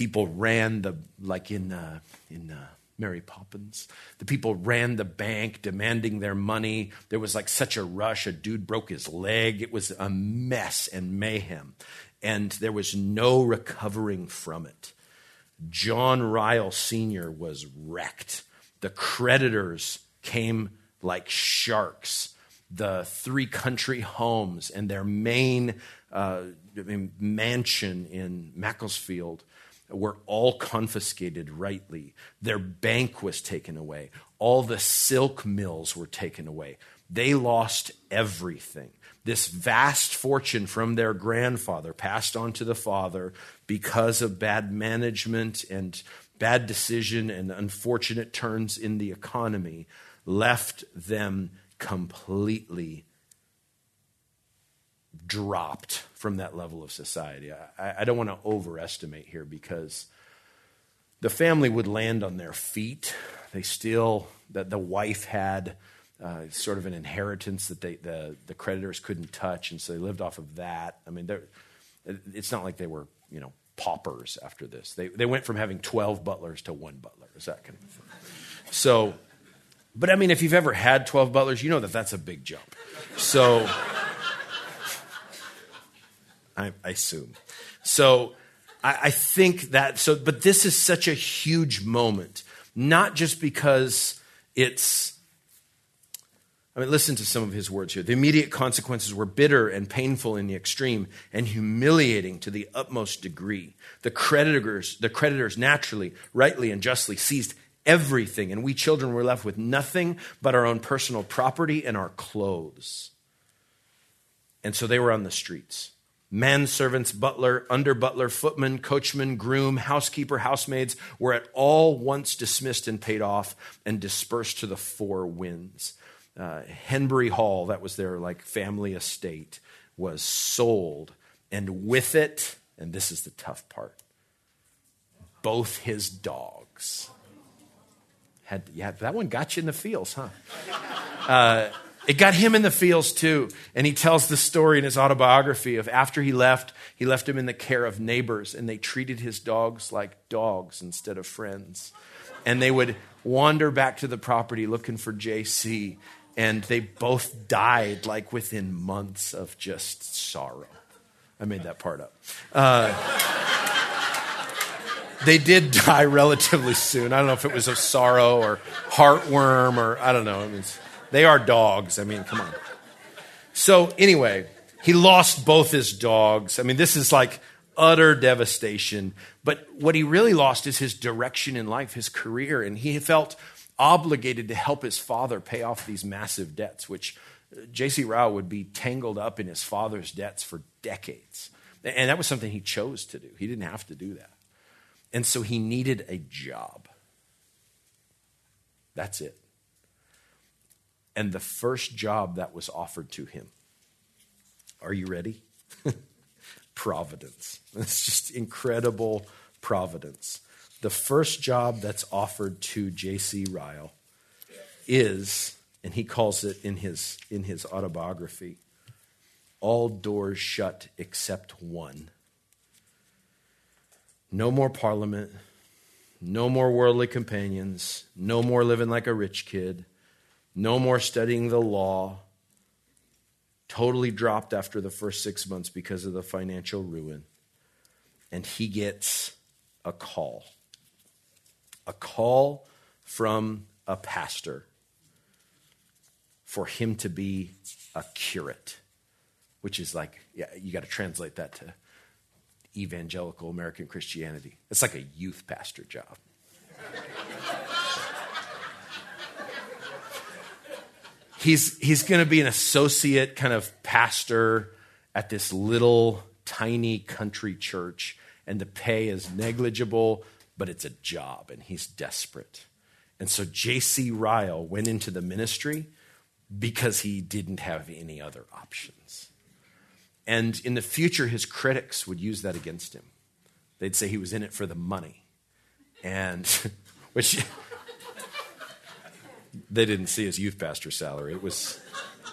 People ran the, like in, uh, in uh, Mary Poppins, the people ran the bank demanding their money. There was like such a rush. A dude broke his leg. It was a mess and mayhem. And there was no recovering from it. John Ryle Sr. was wrecked. The creditors came like sharks the three country homes and their main uh, mansion in Macclesfield were all confiscated rightly. Their bank was taken away. All the silk mills were taken away. They lost everything. This vast fortune from their grandfather passed on to the father because of bad management and bad decision and unfortunate turns in the economy left them completely dropped from that level of society. I, I don't want to overestimate here because the family would land on their feet. They still, that the wife had uh, sort of an inheritance that they, the, the creditors couldn't touch, and so they lived off of that. I mean, it's not like they were, you know, paupers after this. They, they went from having 12 butlers to one butler. Is that kind of thing? So but I mean, if you've ever had 12 butlers, you know that that's a big jump. So, I, I, assume. So, I, I think that, so, but this is such a huge moment, not just because it's, I mean, listen to some of his words here. The immediate consequences were bitter and painful in the extreme and humiliating to the utmost degree. The creditors, the creditors naturally, rightly, and justly seized everything, and we children were left with nothing but our own personal property and our clothes. And so they were on the streets. Manservants, butler, under butler, footman, coachman, groom, housekeeper, housemaids were at all once dismissed and paid off and dispersed to the four winds. Uh, Henbury Hall, that was their like family estate, was sold, and with it, and this is the tough part, both his dogs. Had, yeah, that one got you in the feels, huh? Uh, it got him in the feels too. And he tells the story in his autobiography of after he left, he left him in the care of neighbors, and they treated his dogs like dogs instead of friends. And they would wander back to the property looking for JC, and they both died like within months of just sorrow. I made that part up. Uh, they did die relatively soon. I don't know if it was of sorrow or heartworm or I don't know. They are dogs. I mean, come on. So, anyway, he lost both his dogs. I mean, this is like utter devastation. But what he really lost is his direction in life, his career. And he felt obligated to help his father pay off these massive debts, which uh, J.C. Ryle would be tangled up in his father's debts for decades. And that was something he chose to do. He didn't have to do that. And so he needed a job. That's it. And the first job that was offered to him, are you ready? providence. It's just incredible providence. The first job that's offered to J.C. Ryle is, and he calls it in his, in his autobiography, all doors shut except one no more parliament, no more worldly companions, no more living like a rich kid, no more studying the law. Totally dropped after the first six months because of the financial ruin. And he gets a call a call from a pastor for him to be a curate, which is like, yeah, you got to translate that to evangelical American Christianity. It's like a youth pastor job. He's he's going to be an associate kind of pastor at this little tiny country church, and the pay is negligible, but it's a job, and he's desperate. And so J.C. Ryle went into the ministry because he didn't have any other options. And in the future, his critics would use that against him. They'd say he was in it for the money. And, which, they didn't see his youth pastor salary. It was,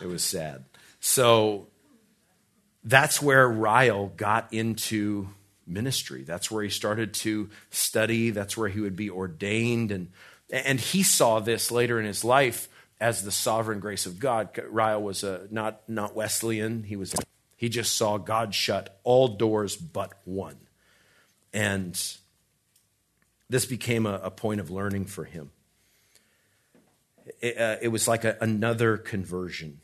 it was sad. So that's where Ryle got into ministry. That's where he started to study. That's where he would be ordained. And, and he saw this later in his life as the sovereign grace of God. Ryle was a, not, not Wesleyan. He was he just saw God shut all doors but one. And this became a, a point of learning for him. It, uh, it was like a, another conversion.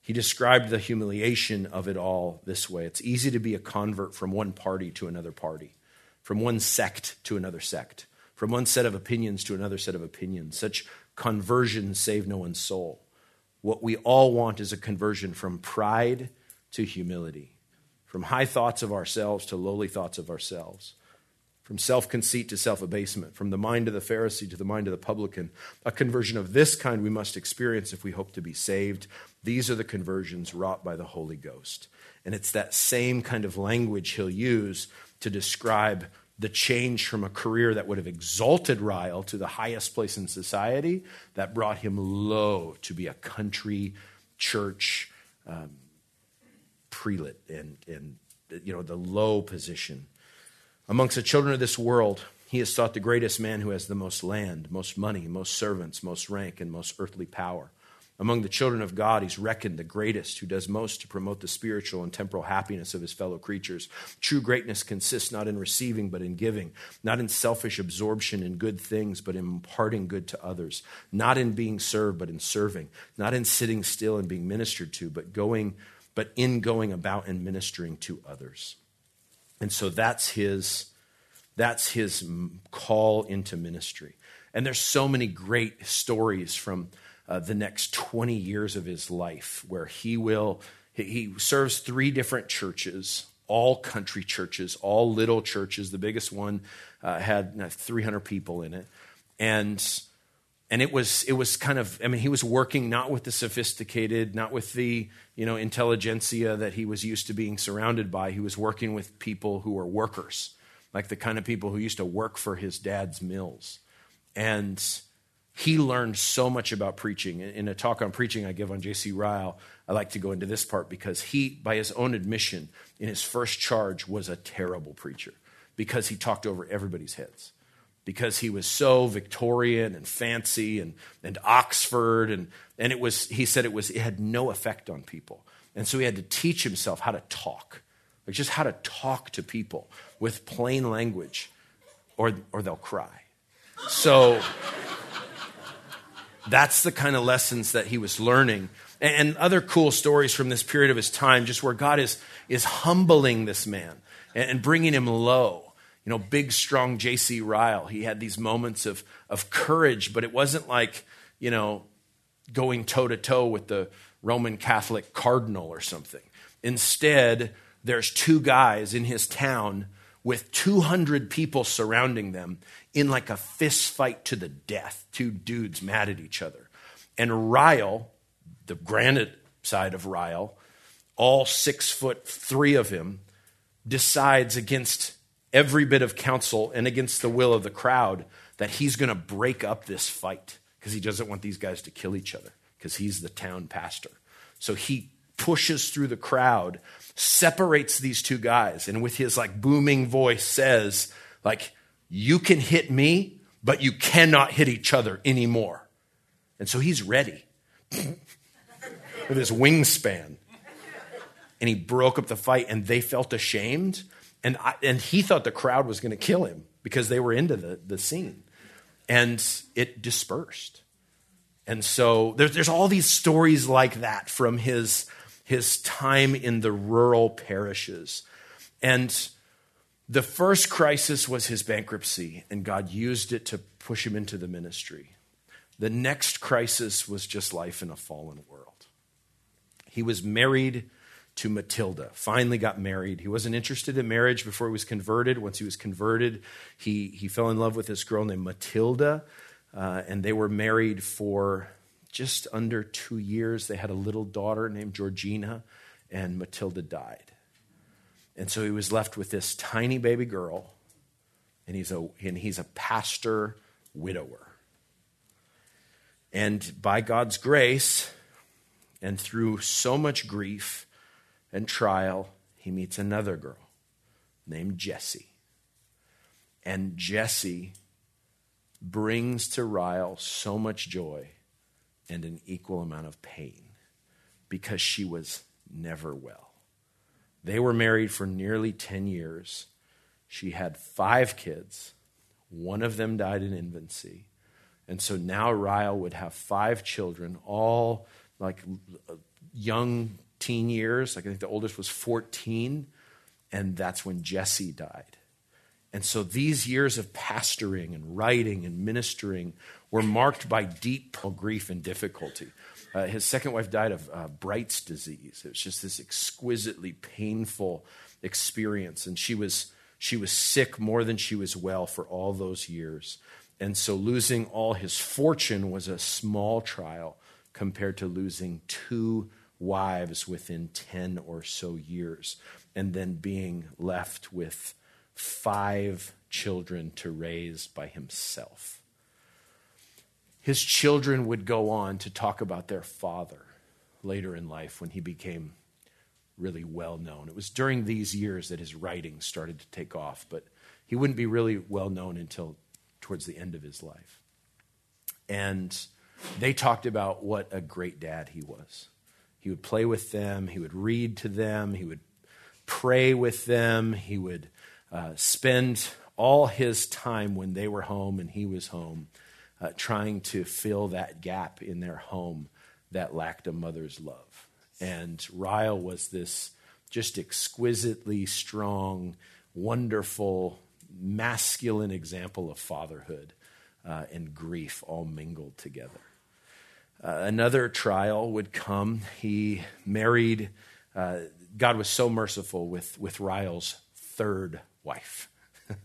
He described the humiliation of it all this way it's easy to be a convert from one party to another party, from one sect to another sect, from one set of opinions to another set of opinions. Such conversions save no one's soul. What we all want is a conversion from pride to humility, from high thoughts of ourselves to lowly thoughts of ourselves, from self conceit to self abasement, from the mind of the Pharisee to the mind of the publican. A conversion of this kind we must experience if we hope to be saved. These are the conversions wrought by the Holy Ghost. And it's that same kind of language he'll use to describe the change from a career that would have exalted Ryle to the highest place in society that brought him low to be a country church um, prelate and, and you know, the low position. Amongst the children of this world, he is thought the greatest man who has the most land, most money, most servants, most rank, and most earthly power. Among the children of God, he's reckoned the greatest, who does most to promote the spiritual and temporal happiness of his fellow creatures. True greatness consists not in receiving, but in giving, not in selfish absorption in good things, but in imparting good to others, not in being served, but in serving, not in sitting still and being ministered to, but going but in going about and ministering to others. And so that's his that's his call into ministry. And there's so many great stories from uh, the next 20 years of his life where he will He, serves three different churches, all country churches, all little churches. The biggest one uh, had 300 people in it. And and it was it was kind of i mean he was working not with the sophisticated not with the you know intelligentsia that he was used to being surrounded by. He was working with people who were workers like the kind of people who used to work for his dad's mills. And he learned so much about preaching. In a talk on preaching i give on jc ryle i like to go into this part because he by his own admission in his first charge was a terrible preacher because he talked over everybody's heads because he was so Victorian and fancy and, and Oxford. And, and it was, he said it, was, it had no effect on people. And so he had to teach himself how to talk, like just how to talk to people with plain language, or, or they'll cry. So that's the kind of lessons that he was learning. And, and other cool stories from this period of his time, just where God is, is humbling this man and, and bringing him low you know, big, strong J.C. Ryle. He had these moments of, of courage, but it wasn't like, you know, going toe to toe with the Roman Catholic cardinal or something. Instead, there's two guys in his town with 200 people surrounding them in like a fist fight to the death, two dudes mad at each other. And Ryle, the granite side of Ryle, all six foot three of him, decides against every bit of counsel and against the will of the crowd that he's going to break up this fight because he doesn't want these guys to kill each other because he's the town pastor. So he pushes through the crowd, separates these two guys, and with his like booming voice says, like, you can hit me, but you cannot hit each other anymore. And so he's ready with his wingspan. And he broke up the fight, and they felt ashamed and, I, and he thought the crowd was going to kill him because they were into the, the scene. And it dispersed. And so there's, there's all these stories like that from his, his time in the rural parishes. And the first crisis was his bankruptcy, and God used it to push him into the ministry. The next crisis was just life in a fallen world. He was married to Matilda. Finally got married. He wasn't interested in marriage before he was converted. Once he was converted, he, he fell in love with this girl named Matilda, uh, and they were married for just under two years. They had a little daughter named Georgina, and Matilda died. And so he was left with this tiny baby girl, and he's a, and he's a pastor widower. And by God's grace, and through so much grief, and trial, he meets another girl named Jessie. And Jessie brings to Ryle so much joy and an equal amount of pain because she was never well. They were married for nearly 10 years. She had five kids. One of them died in infancy. And so now Ryle would have five children, all like uh, young teen years. Like I think the oldest was 14, and that's when Jessie died. And so these years of pastoring and writing and ministering were marked by deep grief and difficulty. Uh, his second wife died of uh, Bright's disease. It was just this exquisitely painful experience, and she was she was sick more than she was well for all those years. And so losing all his fortune was a small trial compared to losing two wives within 10 or so years, and then being left with five children to raise by himself. His children would go on to talk about their father later in life when he became really well known. It was during these years that his writing started to take off, but he wouldn't be really well known until towards the end of his life. And they talked about what a great dad he was. He would play with them, he would read to them, he would pray with them, he would uh, spend all his time when they were home and he was home uh, trying to fill that gap in their home that lacked a mother's love. And Ryle was this just exquisitely strong, wonderful, masculine example of fatherhood uh, and grief all mingled together. Uh, another trial would come. He married uh, God was so merciful with, with Ryle's third wife.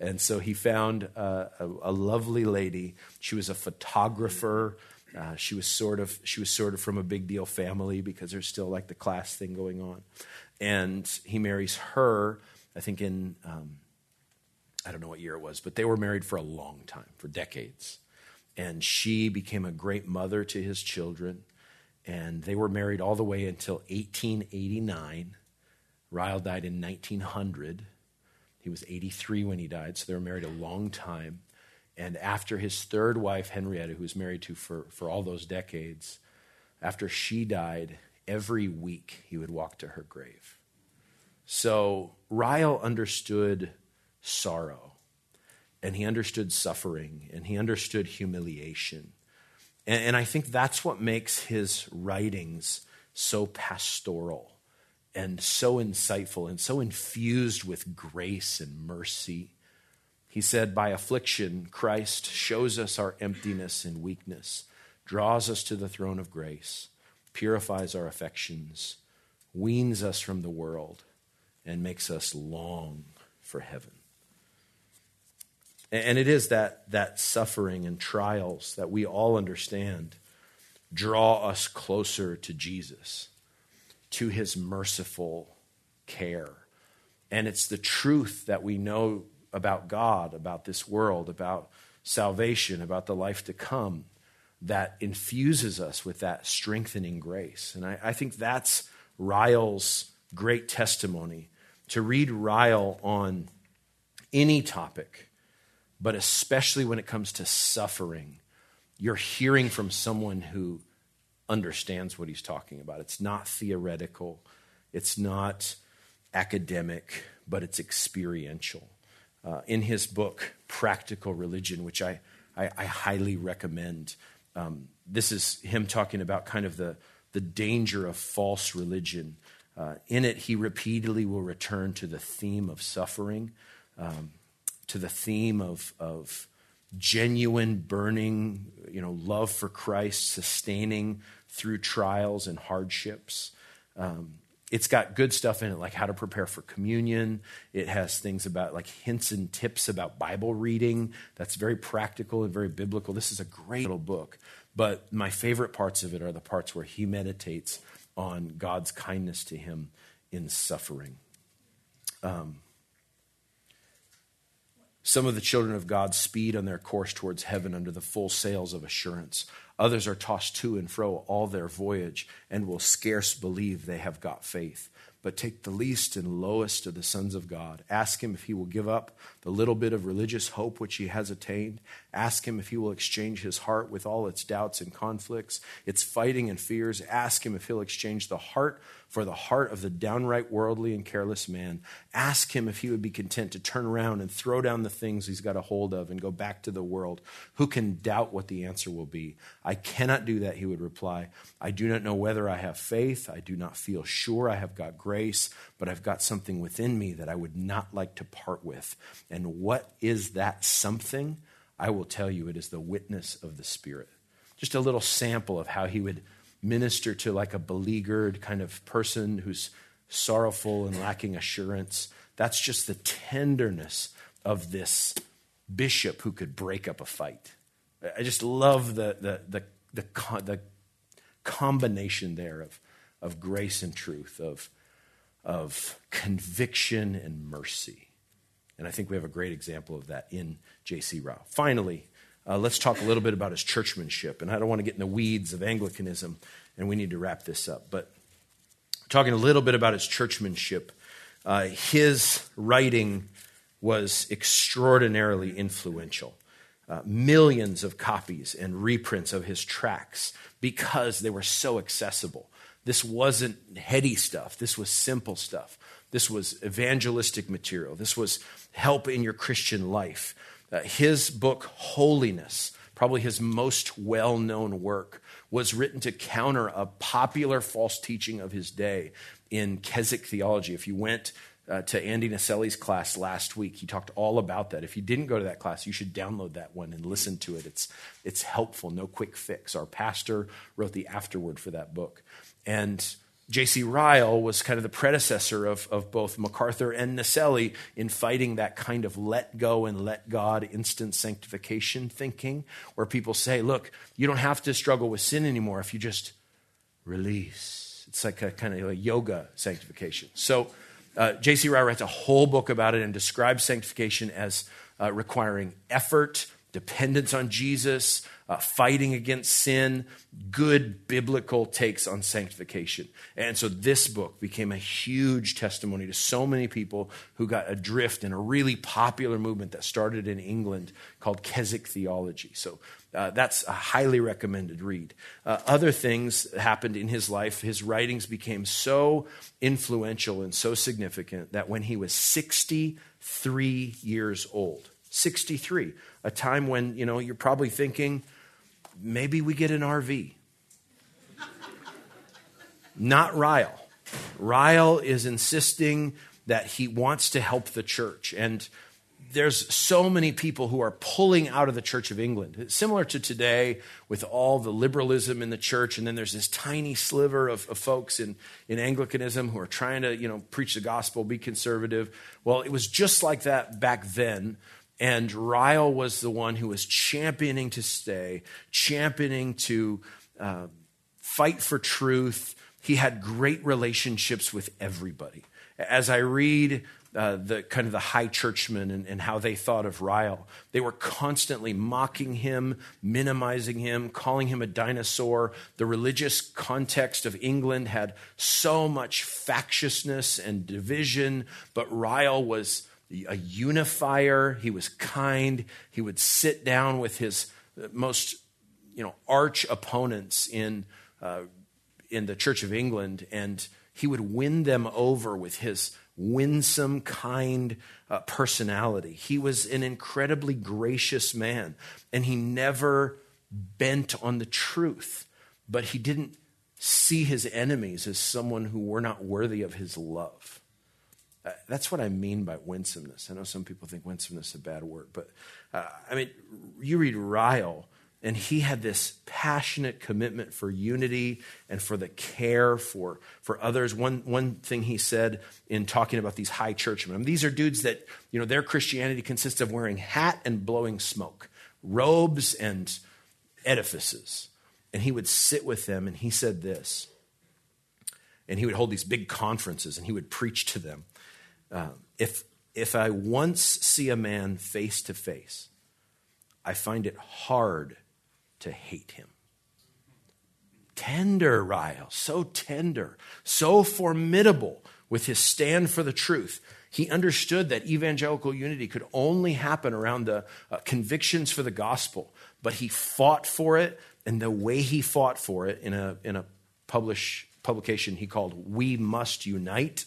and so he found uh, a, a, lovely lady. She was a photographer. Uh, she was sort of she was sort of from a big deal family because there's still like the class thing going on, and he marries her. I think in um, I don't know what year it was, but they were married for a long time, for decades, and she became a great mother to his children and they were married all the way until 1889. Ryle died in 1900. He was 83 when he died, so they were married a long time. And after his third wife, Henrietta, who was married to for, for all those decades, after she died, every week he would walk to her grave. So Ryle understood sorrow, and he understood suffering, and he understood humiliation. And, and I think that's what makes his writings so pastoral and so insightful and so infused with grace and mercy. He said, By affliction, Christ shows us our emptiness and weakness, draws us to the throne of grace, purifies our affections, weans us from the world, and makes us long for heaven. And it is that, that suffering and trials that we all understand draw us closer to Jesus, to his merciful care. And it's the truth that we know about God, about this world, about salvation, about the life to come, that infuses us with that strengthening grace. And I, I think that's Ryle's great testimony. To read Ryle on any topic, but especially when it comes to suffering, you're hearing from someone who understands what he's talking about. It's not theoretical, it's not academic, but it's experiential. Uh, in his book, Practical Religion, which I, I, I highly recommend, um, this is him talking about kind of the, the danger of false religion. Uh, in it, he repeatedly will return to the theme of suffering. Um, to the theme of, of genuine, burning, you know, love for Christ, sustaining through trials and hardships. Um, it's got good stuff in it, like how to prepare for communion. It has things about like hints and tips about Bible reading. That's very practical and very biblical. This is a great little book. But my favorite parts of it are the parts where he meditates on God's kindness to him in suffering. Um, some of the children of God speed on their course towards heaven under the full sails of assurance. Others are tossed to and fro all their voyage and will scarce believe they have got faith but take the least and lowest of the sons of God. Ask him if he will give up the little bit of religious hope which he has attained. Ask him if he will exchange his heart with all its doubts and conflicts, its fighting and fears. Ask him if he'll exchange the heart for the heart of the downright worldly and careless man. Ask him if he would be content to turn around and throw down the things he's got a hold of and go back to the world. Who can doubt what the answer will be? I cannot do that, he would reply. I do not know whether I have faith. I do not feel sure I have got grace but I've got something within me that I would not like to part with. And what is that something? I will tell you, it is the witness of the Spirit. Just a little sample of how he would minister to like a beleaguered kind of person who's sorrowful and lacking assurance. That's just the tenderness of this bishop who could break up a fight. I just love the, the, the, the, the combination there of, of grace and truth, of of conviction and mercy. And I think we have a great example of that in J.C. Ryle. Finally, uh, let's talk a little bit about his churchmanship. And I don't want to get in the weeds of Anglicanism, and we need to wrap this up. But talking a little bit about his churchmanship, uh, his writing was extraordinarily influential. Uh, millions of copies and reprints of his tracts because they were so accessible. This wasn't heady stuff. This was simple stuff. This was evangelistic material. This was help in your Christian life. Uh, his book, Holiness, probably his most well known work, was written to counter a popular false teaching of his day in Keswick theology. If you went uh, to Andy Naselli's class last week. He talked all about that. If you didn't go to that class, you should download that one and listen to it. It's, it's helpful, no quick fix. Our pastor wrote the afterword for that book. And J.C. Ryle was kind of the predecessor of, of both MacArthur and Naselli in fighting that kind of let go and let God instant sanctification thinking, where people say, look, you don't have to struggle with sin anymore if you just release. It's like a kind of a yoga sanctification. So uh, J.C. Ryle writes a whole book about it and describes sanctification as uh, requiring effort, dependence on Jesus, uh, fighting against sin, good biblical takes on sanctification. And so this book became a huge testimony to so many people who got adrift in a really popular movement that started in England called Keswick theology. So uh, that's a highly recommended read. Uh, other things happened in his life. His writings became so influential and so significant that when he was 63 years old, 63, a time when, you know, you're probably thinking, maybe we get an RV. Not Ryle. Ryle is insisting that he wants to help the church. And there's so many people who are pulling out of the Church of England. Similar to today with all the liberalism in the church, and then there's this tiny sliver of, of, folks in, in Anglicanism who are trying to, you know, preach the gospel, be conservative. Well, it was just like that back then and Ryle was the one who was championing to stay, championing to uh, fight for truth. He had great relationships with everybody. As I read uh, the kind of the high churchmen and, and, how they thought of Ryle. They were constantly mocking him, minimizing him, calling him a dinosaur. The religious context of England had so much factiousness and division, but Ryle was a unifier. He was kind. He would sit down with his most you know, arch opponents in, uh, in the Church of England, and he would win them over with his winsome, kind uh, personality. He was an incredibly gracious man, and he never bent on the truth, but he didn't see his enemies as someone who were not worthy of his love. Uh, that's what I mean by winsomeness. I know some people think winsomeness is a bad word, but uh, I mean, you read Ryle, and he had this passionate commitment for unity and for the care for, for others. One, one thing he said in talking about these high churchmen, I mean, these are dudes that, you know, their Christianity consists of wearing hat and blowing smoke, robes and edifices. And he would sit with them, and he said this. And he would hold these big conferences, and he would preach to them. Uh, if, if I once see a man face to face, I find it hard to hate him. Tender Ryle, so tender, so formidable with his stand for the truth. He understood that evangelical unity could only happen around the uh, convictions for the gospel, but he fought for it, and the way he fought for it in a, in a publish, publication he called We Must Unite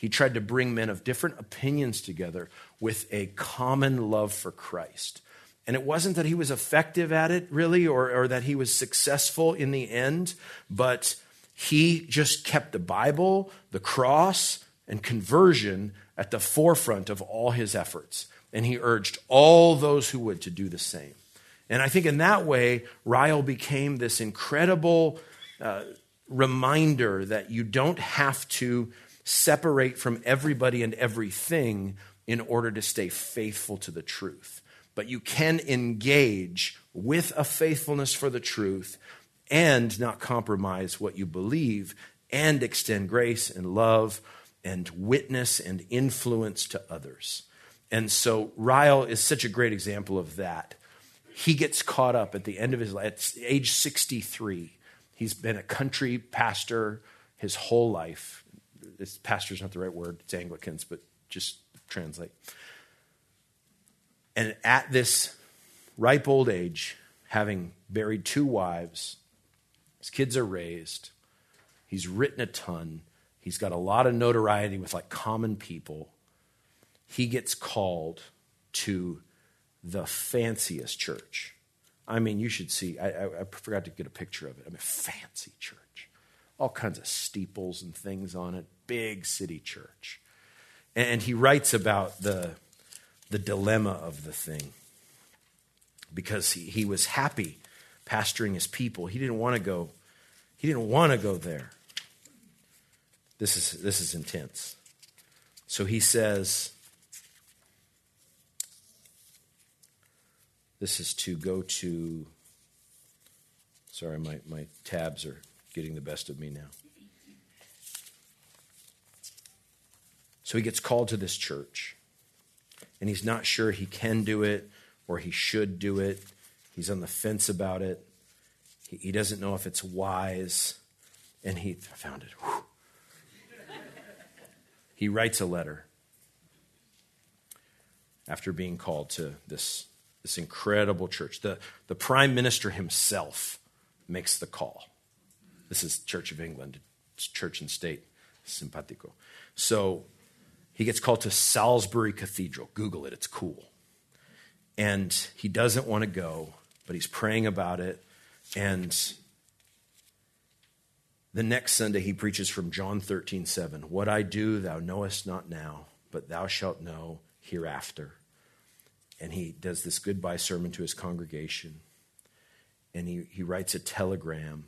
he tried to bring men of different opinions together with a common love for Christ. And it wasn't that he was effective at it, really, or, or that he was successful in the end, but he just kept the Bible, the cross, and conversion at the forefront of all his efforts. And he urged all those who would to do the same. And I think in that way, Ryle became this incredible uh, reminder that you don't have to separate from everybody and everything in order to stay faithful to the truth. But you can engage with a faithfulness for the truth and not compromise what you believe and extend grace and love and witness and influence to others. And so Ryle is such a great example of that. He gets caught up at the end of his life, at age 63. He's been a country pastor his whole life this pastor's not the right word, it's Anglicans, but just translate. And at this ripe old age, having buried two wives, his kids are raised, he's written a ton, he's got a lot of notoriety with like common people. He gets called to the fanciest church. I mean, you should see. I, I, I, forgot to get a picture of it. I mean, fancy church, all kinds of steeples and things on it, big city church. And he writes about the, the dilemma of the thing because he, he was happy pastoring his people. He didn't want to go, he didn't want to go there. This is, this is intense. So he says, this is to go to, sorry, my, my tabs are getting the best of me now. So he gets called to this church, and he's not sure he can do it or he should do it. He's on the fence about it. He, he doesn't know if it's wise, and he found it. He writes a letter after being called to this, this incredible church. The, the prime minister himself makes the call. This is Church of England, it's church and state, simpatico. So he gets called to Salisbury Cathedral. Google it, it's cool. And he doesn't want to go, but he's praying about it. And the next Sunday, he preaches from John 13, 7. What I do, thou knowest not now, but thou shalt know hereafter. And he does this goodbye sermon to his congregation. And he, he writes a telegram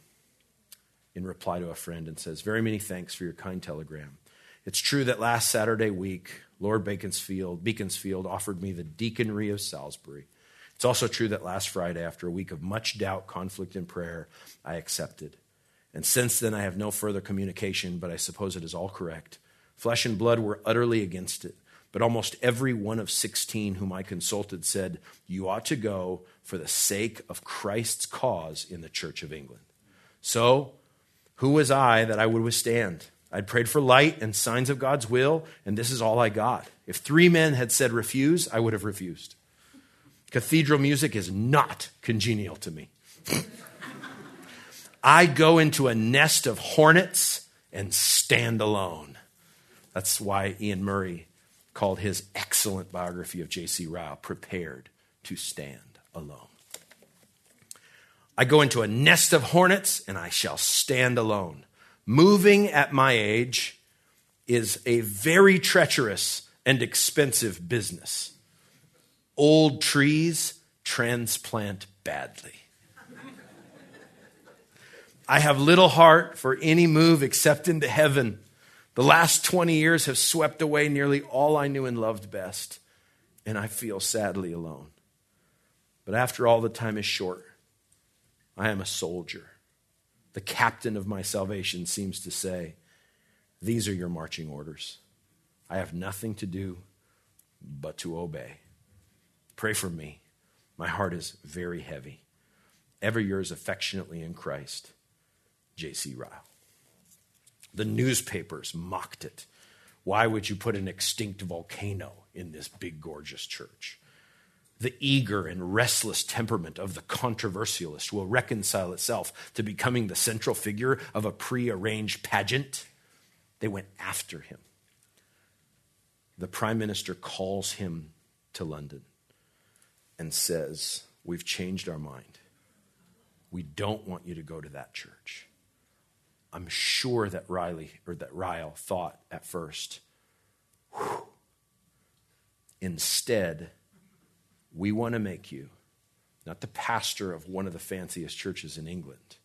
in reply to a friend and says, Very many thanks for your kind telegram. It's true that last Saturday week, Lord Beaconsfield, Beaconsfield offered me the deanery of Salisbury. It's also true that last Friday, after a week of much doubt, conflict, and prayer, I accepted. And since then, I have no further communication, but I suppose it is all correct. Flesh and blood were utterly against it. But almost every one of 16 whom I consulted said, You ought to go for the sake of Christ's cause in the Church of England. So, who was I that I would withstand? I'd prayed for light and signs of God's will, and this is all I got. If three men had said refuse, I would have refused. Cathedral music is not congenial to me. I go into a nest of hornets and stand alone. That's why Iain Murray called his excellent biography of J.C. Ryle Prepared to Stand Alone. I go into a nest of hornets and I shall stand alone. Moving at my age is a very treacherous and expensive business. Old trees transplant badly. I have little heart for any move except into heaven. The last 20 years have swept away nearly all I knew and loved best, and I feel sadly alone. But after all, the time is short. I am a soldier. The captain of my salvation seems to say, These are your marching orders. I have nothing to do but to obey. Pray for me. My heart is very heavy. Ever yours affectionately in Christ. J.C. Ryle. The newspapers mocked it. Why would you put an extinct volcano in this big, gorgeous church? The eager and restless temperament of the controversialist will reconcile itself to becoming the central figure of a prearranged pageant. They went after him. The prime minister calls him to London and says, We've changed our mind. We don't want you to go to that church. I'm sure that Riley or that Ryle thought at first, Whew. instead, we want to make you not the pastor of one of the fanciest churches in England.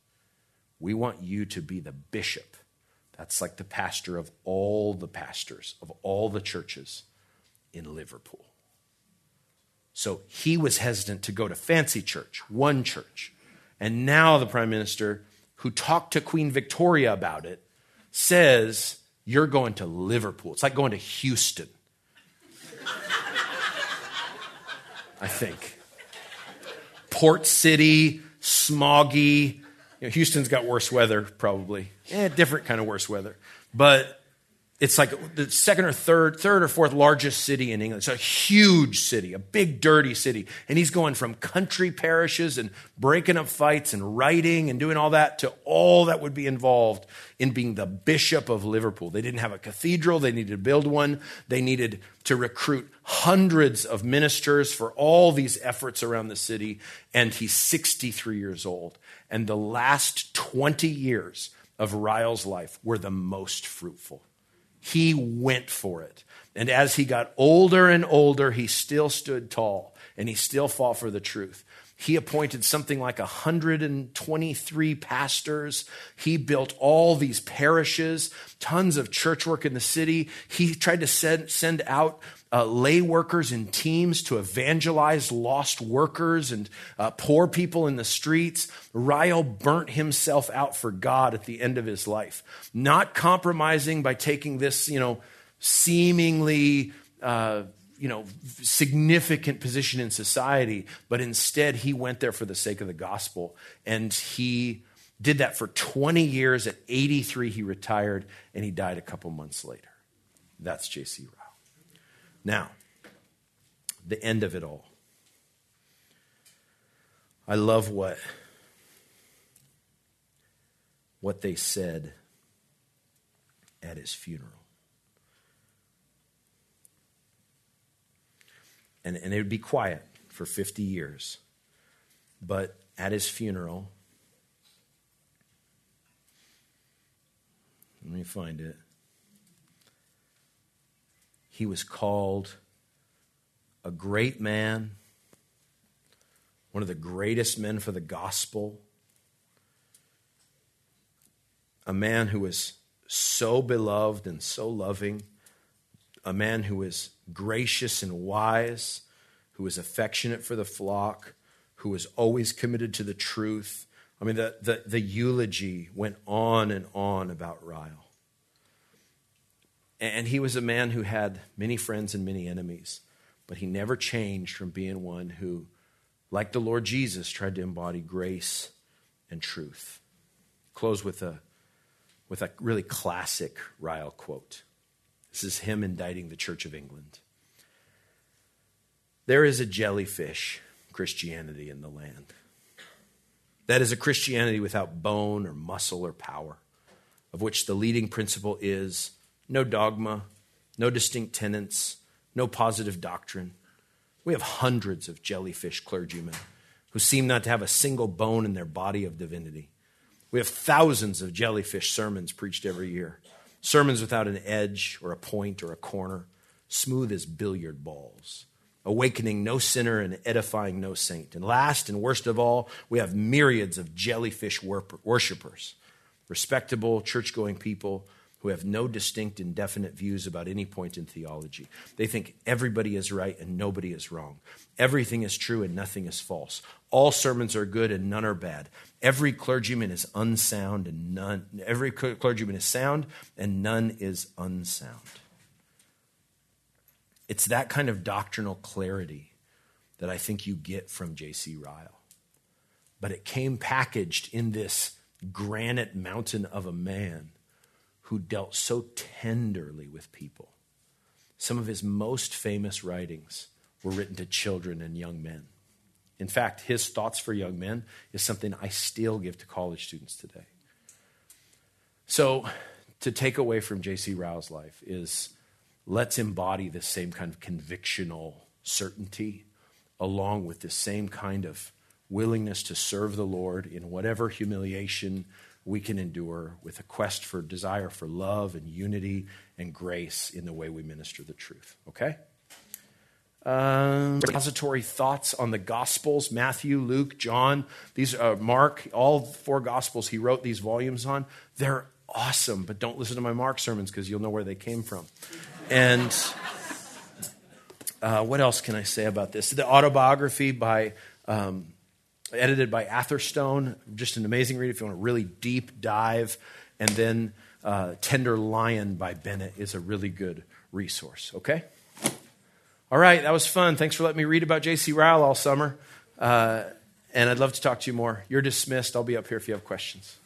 We want you to be the bishop. That's like the pastor of all the pastors of all the churches in Liverpool. So he was hesitant to go to fancy church, one church. And now the prime minister who talked to Queen Victoria about it, says, You're going to Liverpool. It's like going to Houston. I think. Port City, smoggy. You know, Houston's got worse weather, probably. Eh, different kind of worse weather. But it's like the second or third, third or fourth largest city in England. It's a huge city, a big, dirty city. And he's going from country parishes and breaking up fights and writing and doing all that to all that would be involved in being the bishop of Liverpool. They didn't have a cathedral, they needed to build one. They needed to recruit hundreds of ministers for all these efforts around the city. And he's 63 years old. And the last 20 years of Ryle's life were the most fruitful. He went for it. And as he got older and older, he still stood tall and he still fought for the truth. He appointed something like 123 pastors. He built all these parishes, tons of church work in the city. He tried to send, send out uh, lay workers in teams to evangelize lost workers and uh, poor people in the streets. Ryle burnt himself out for God at the end of his life, not compromising by taking this, you know, seemingly uh, you know, significant position in society, but instead he went there for the sake of the gospel. And he did that for 20 years. At 83, he retired and he died a couple months later. That's J.C. Now, the end of it all. I love what, what they said at his funeral. and, and it would be quiet for 50 years. But at his funeral, let me find it. He was called a great man, one of the greatest men for the gospel, a man who was so beloved and so loving a man who was gracious and wise, who was affectionate for the flock, who was always committed to the truth. I mean, the, the, the eulogy went on and on about Ryle. And he was a man who had many friends and many enemies, but he never changed from being one who, like the Lord Jesus, tried to embody grace and truth. Close with a, with a really classic Ryle quote. This is him indicting the Church of England. There is a jellyfish Christianity in the land. That is a Christianity without bone or muscle or power, of which the leading principle is no dogma, no distinct tenets, no positive doctrine. We have hundreds of jellyfish clergymen who seem not to have a single bone in their body of divinity. We have thousands of jellyfish sermons preached every year. Sermons without an edge or a point or a corner, smooth as billiard balls, awakening no sinner and edifying no saint. And last and worst of all, we have myriads of jellyfish worshippers, respectable church going people who have no distinct and definite views about any point in theology. They think everybody is right and nobody is wrong. Everything is true and nothing is false. All sermons are good and none are bad. Every clergyman is unsound and none every clergyman is sound and none is unsound. It's that kind of doctrinal clarity that I think you get from J.C. Ryle. But it came packaged in this granite mountain of a man who dealt so tenderly with people. Some of his most famous writings were written to children and young men. In fact, his thoughts for young men is something I still give to college students today. So, to take away from J.C. Ryle's life is let's embody the same kind of convictional certainty along with the same kind of willingness to serve the Lord in whatever humiliation we can endure with a quest for desire for love and unity and grace in the way we minister the truth. Okay? Um, expository thoughts on the Gospels Matthew, Luke, John, these are uh, Mark, all four Gospels he wrote these volumes on. They're awesome, but don't listen to my Mark sermons because you'll know where they came from. And uh, what else can I say about this? The autobiography by um, edited by Atherstone. Just an amazing read if you want a really deep dive. And then uh, Tender Lion by Bennett is a really good resource. Okay? All right, that was fun. Thanks for letting me read about J.C. Ryle all summer. Uh, and I'd love to talk to you more. You're dismissed. I'll be up here if you have questions.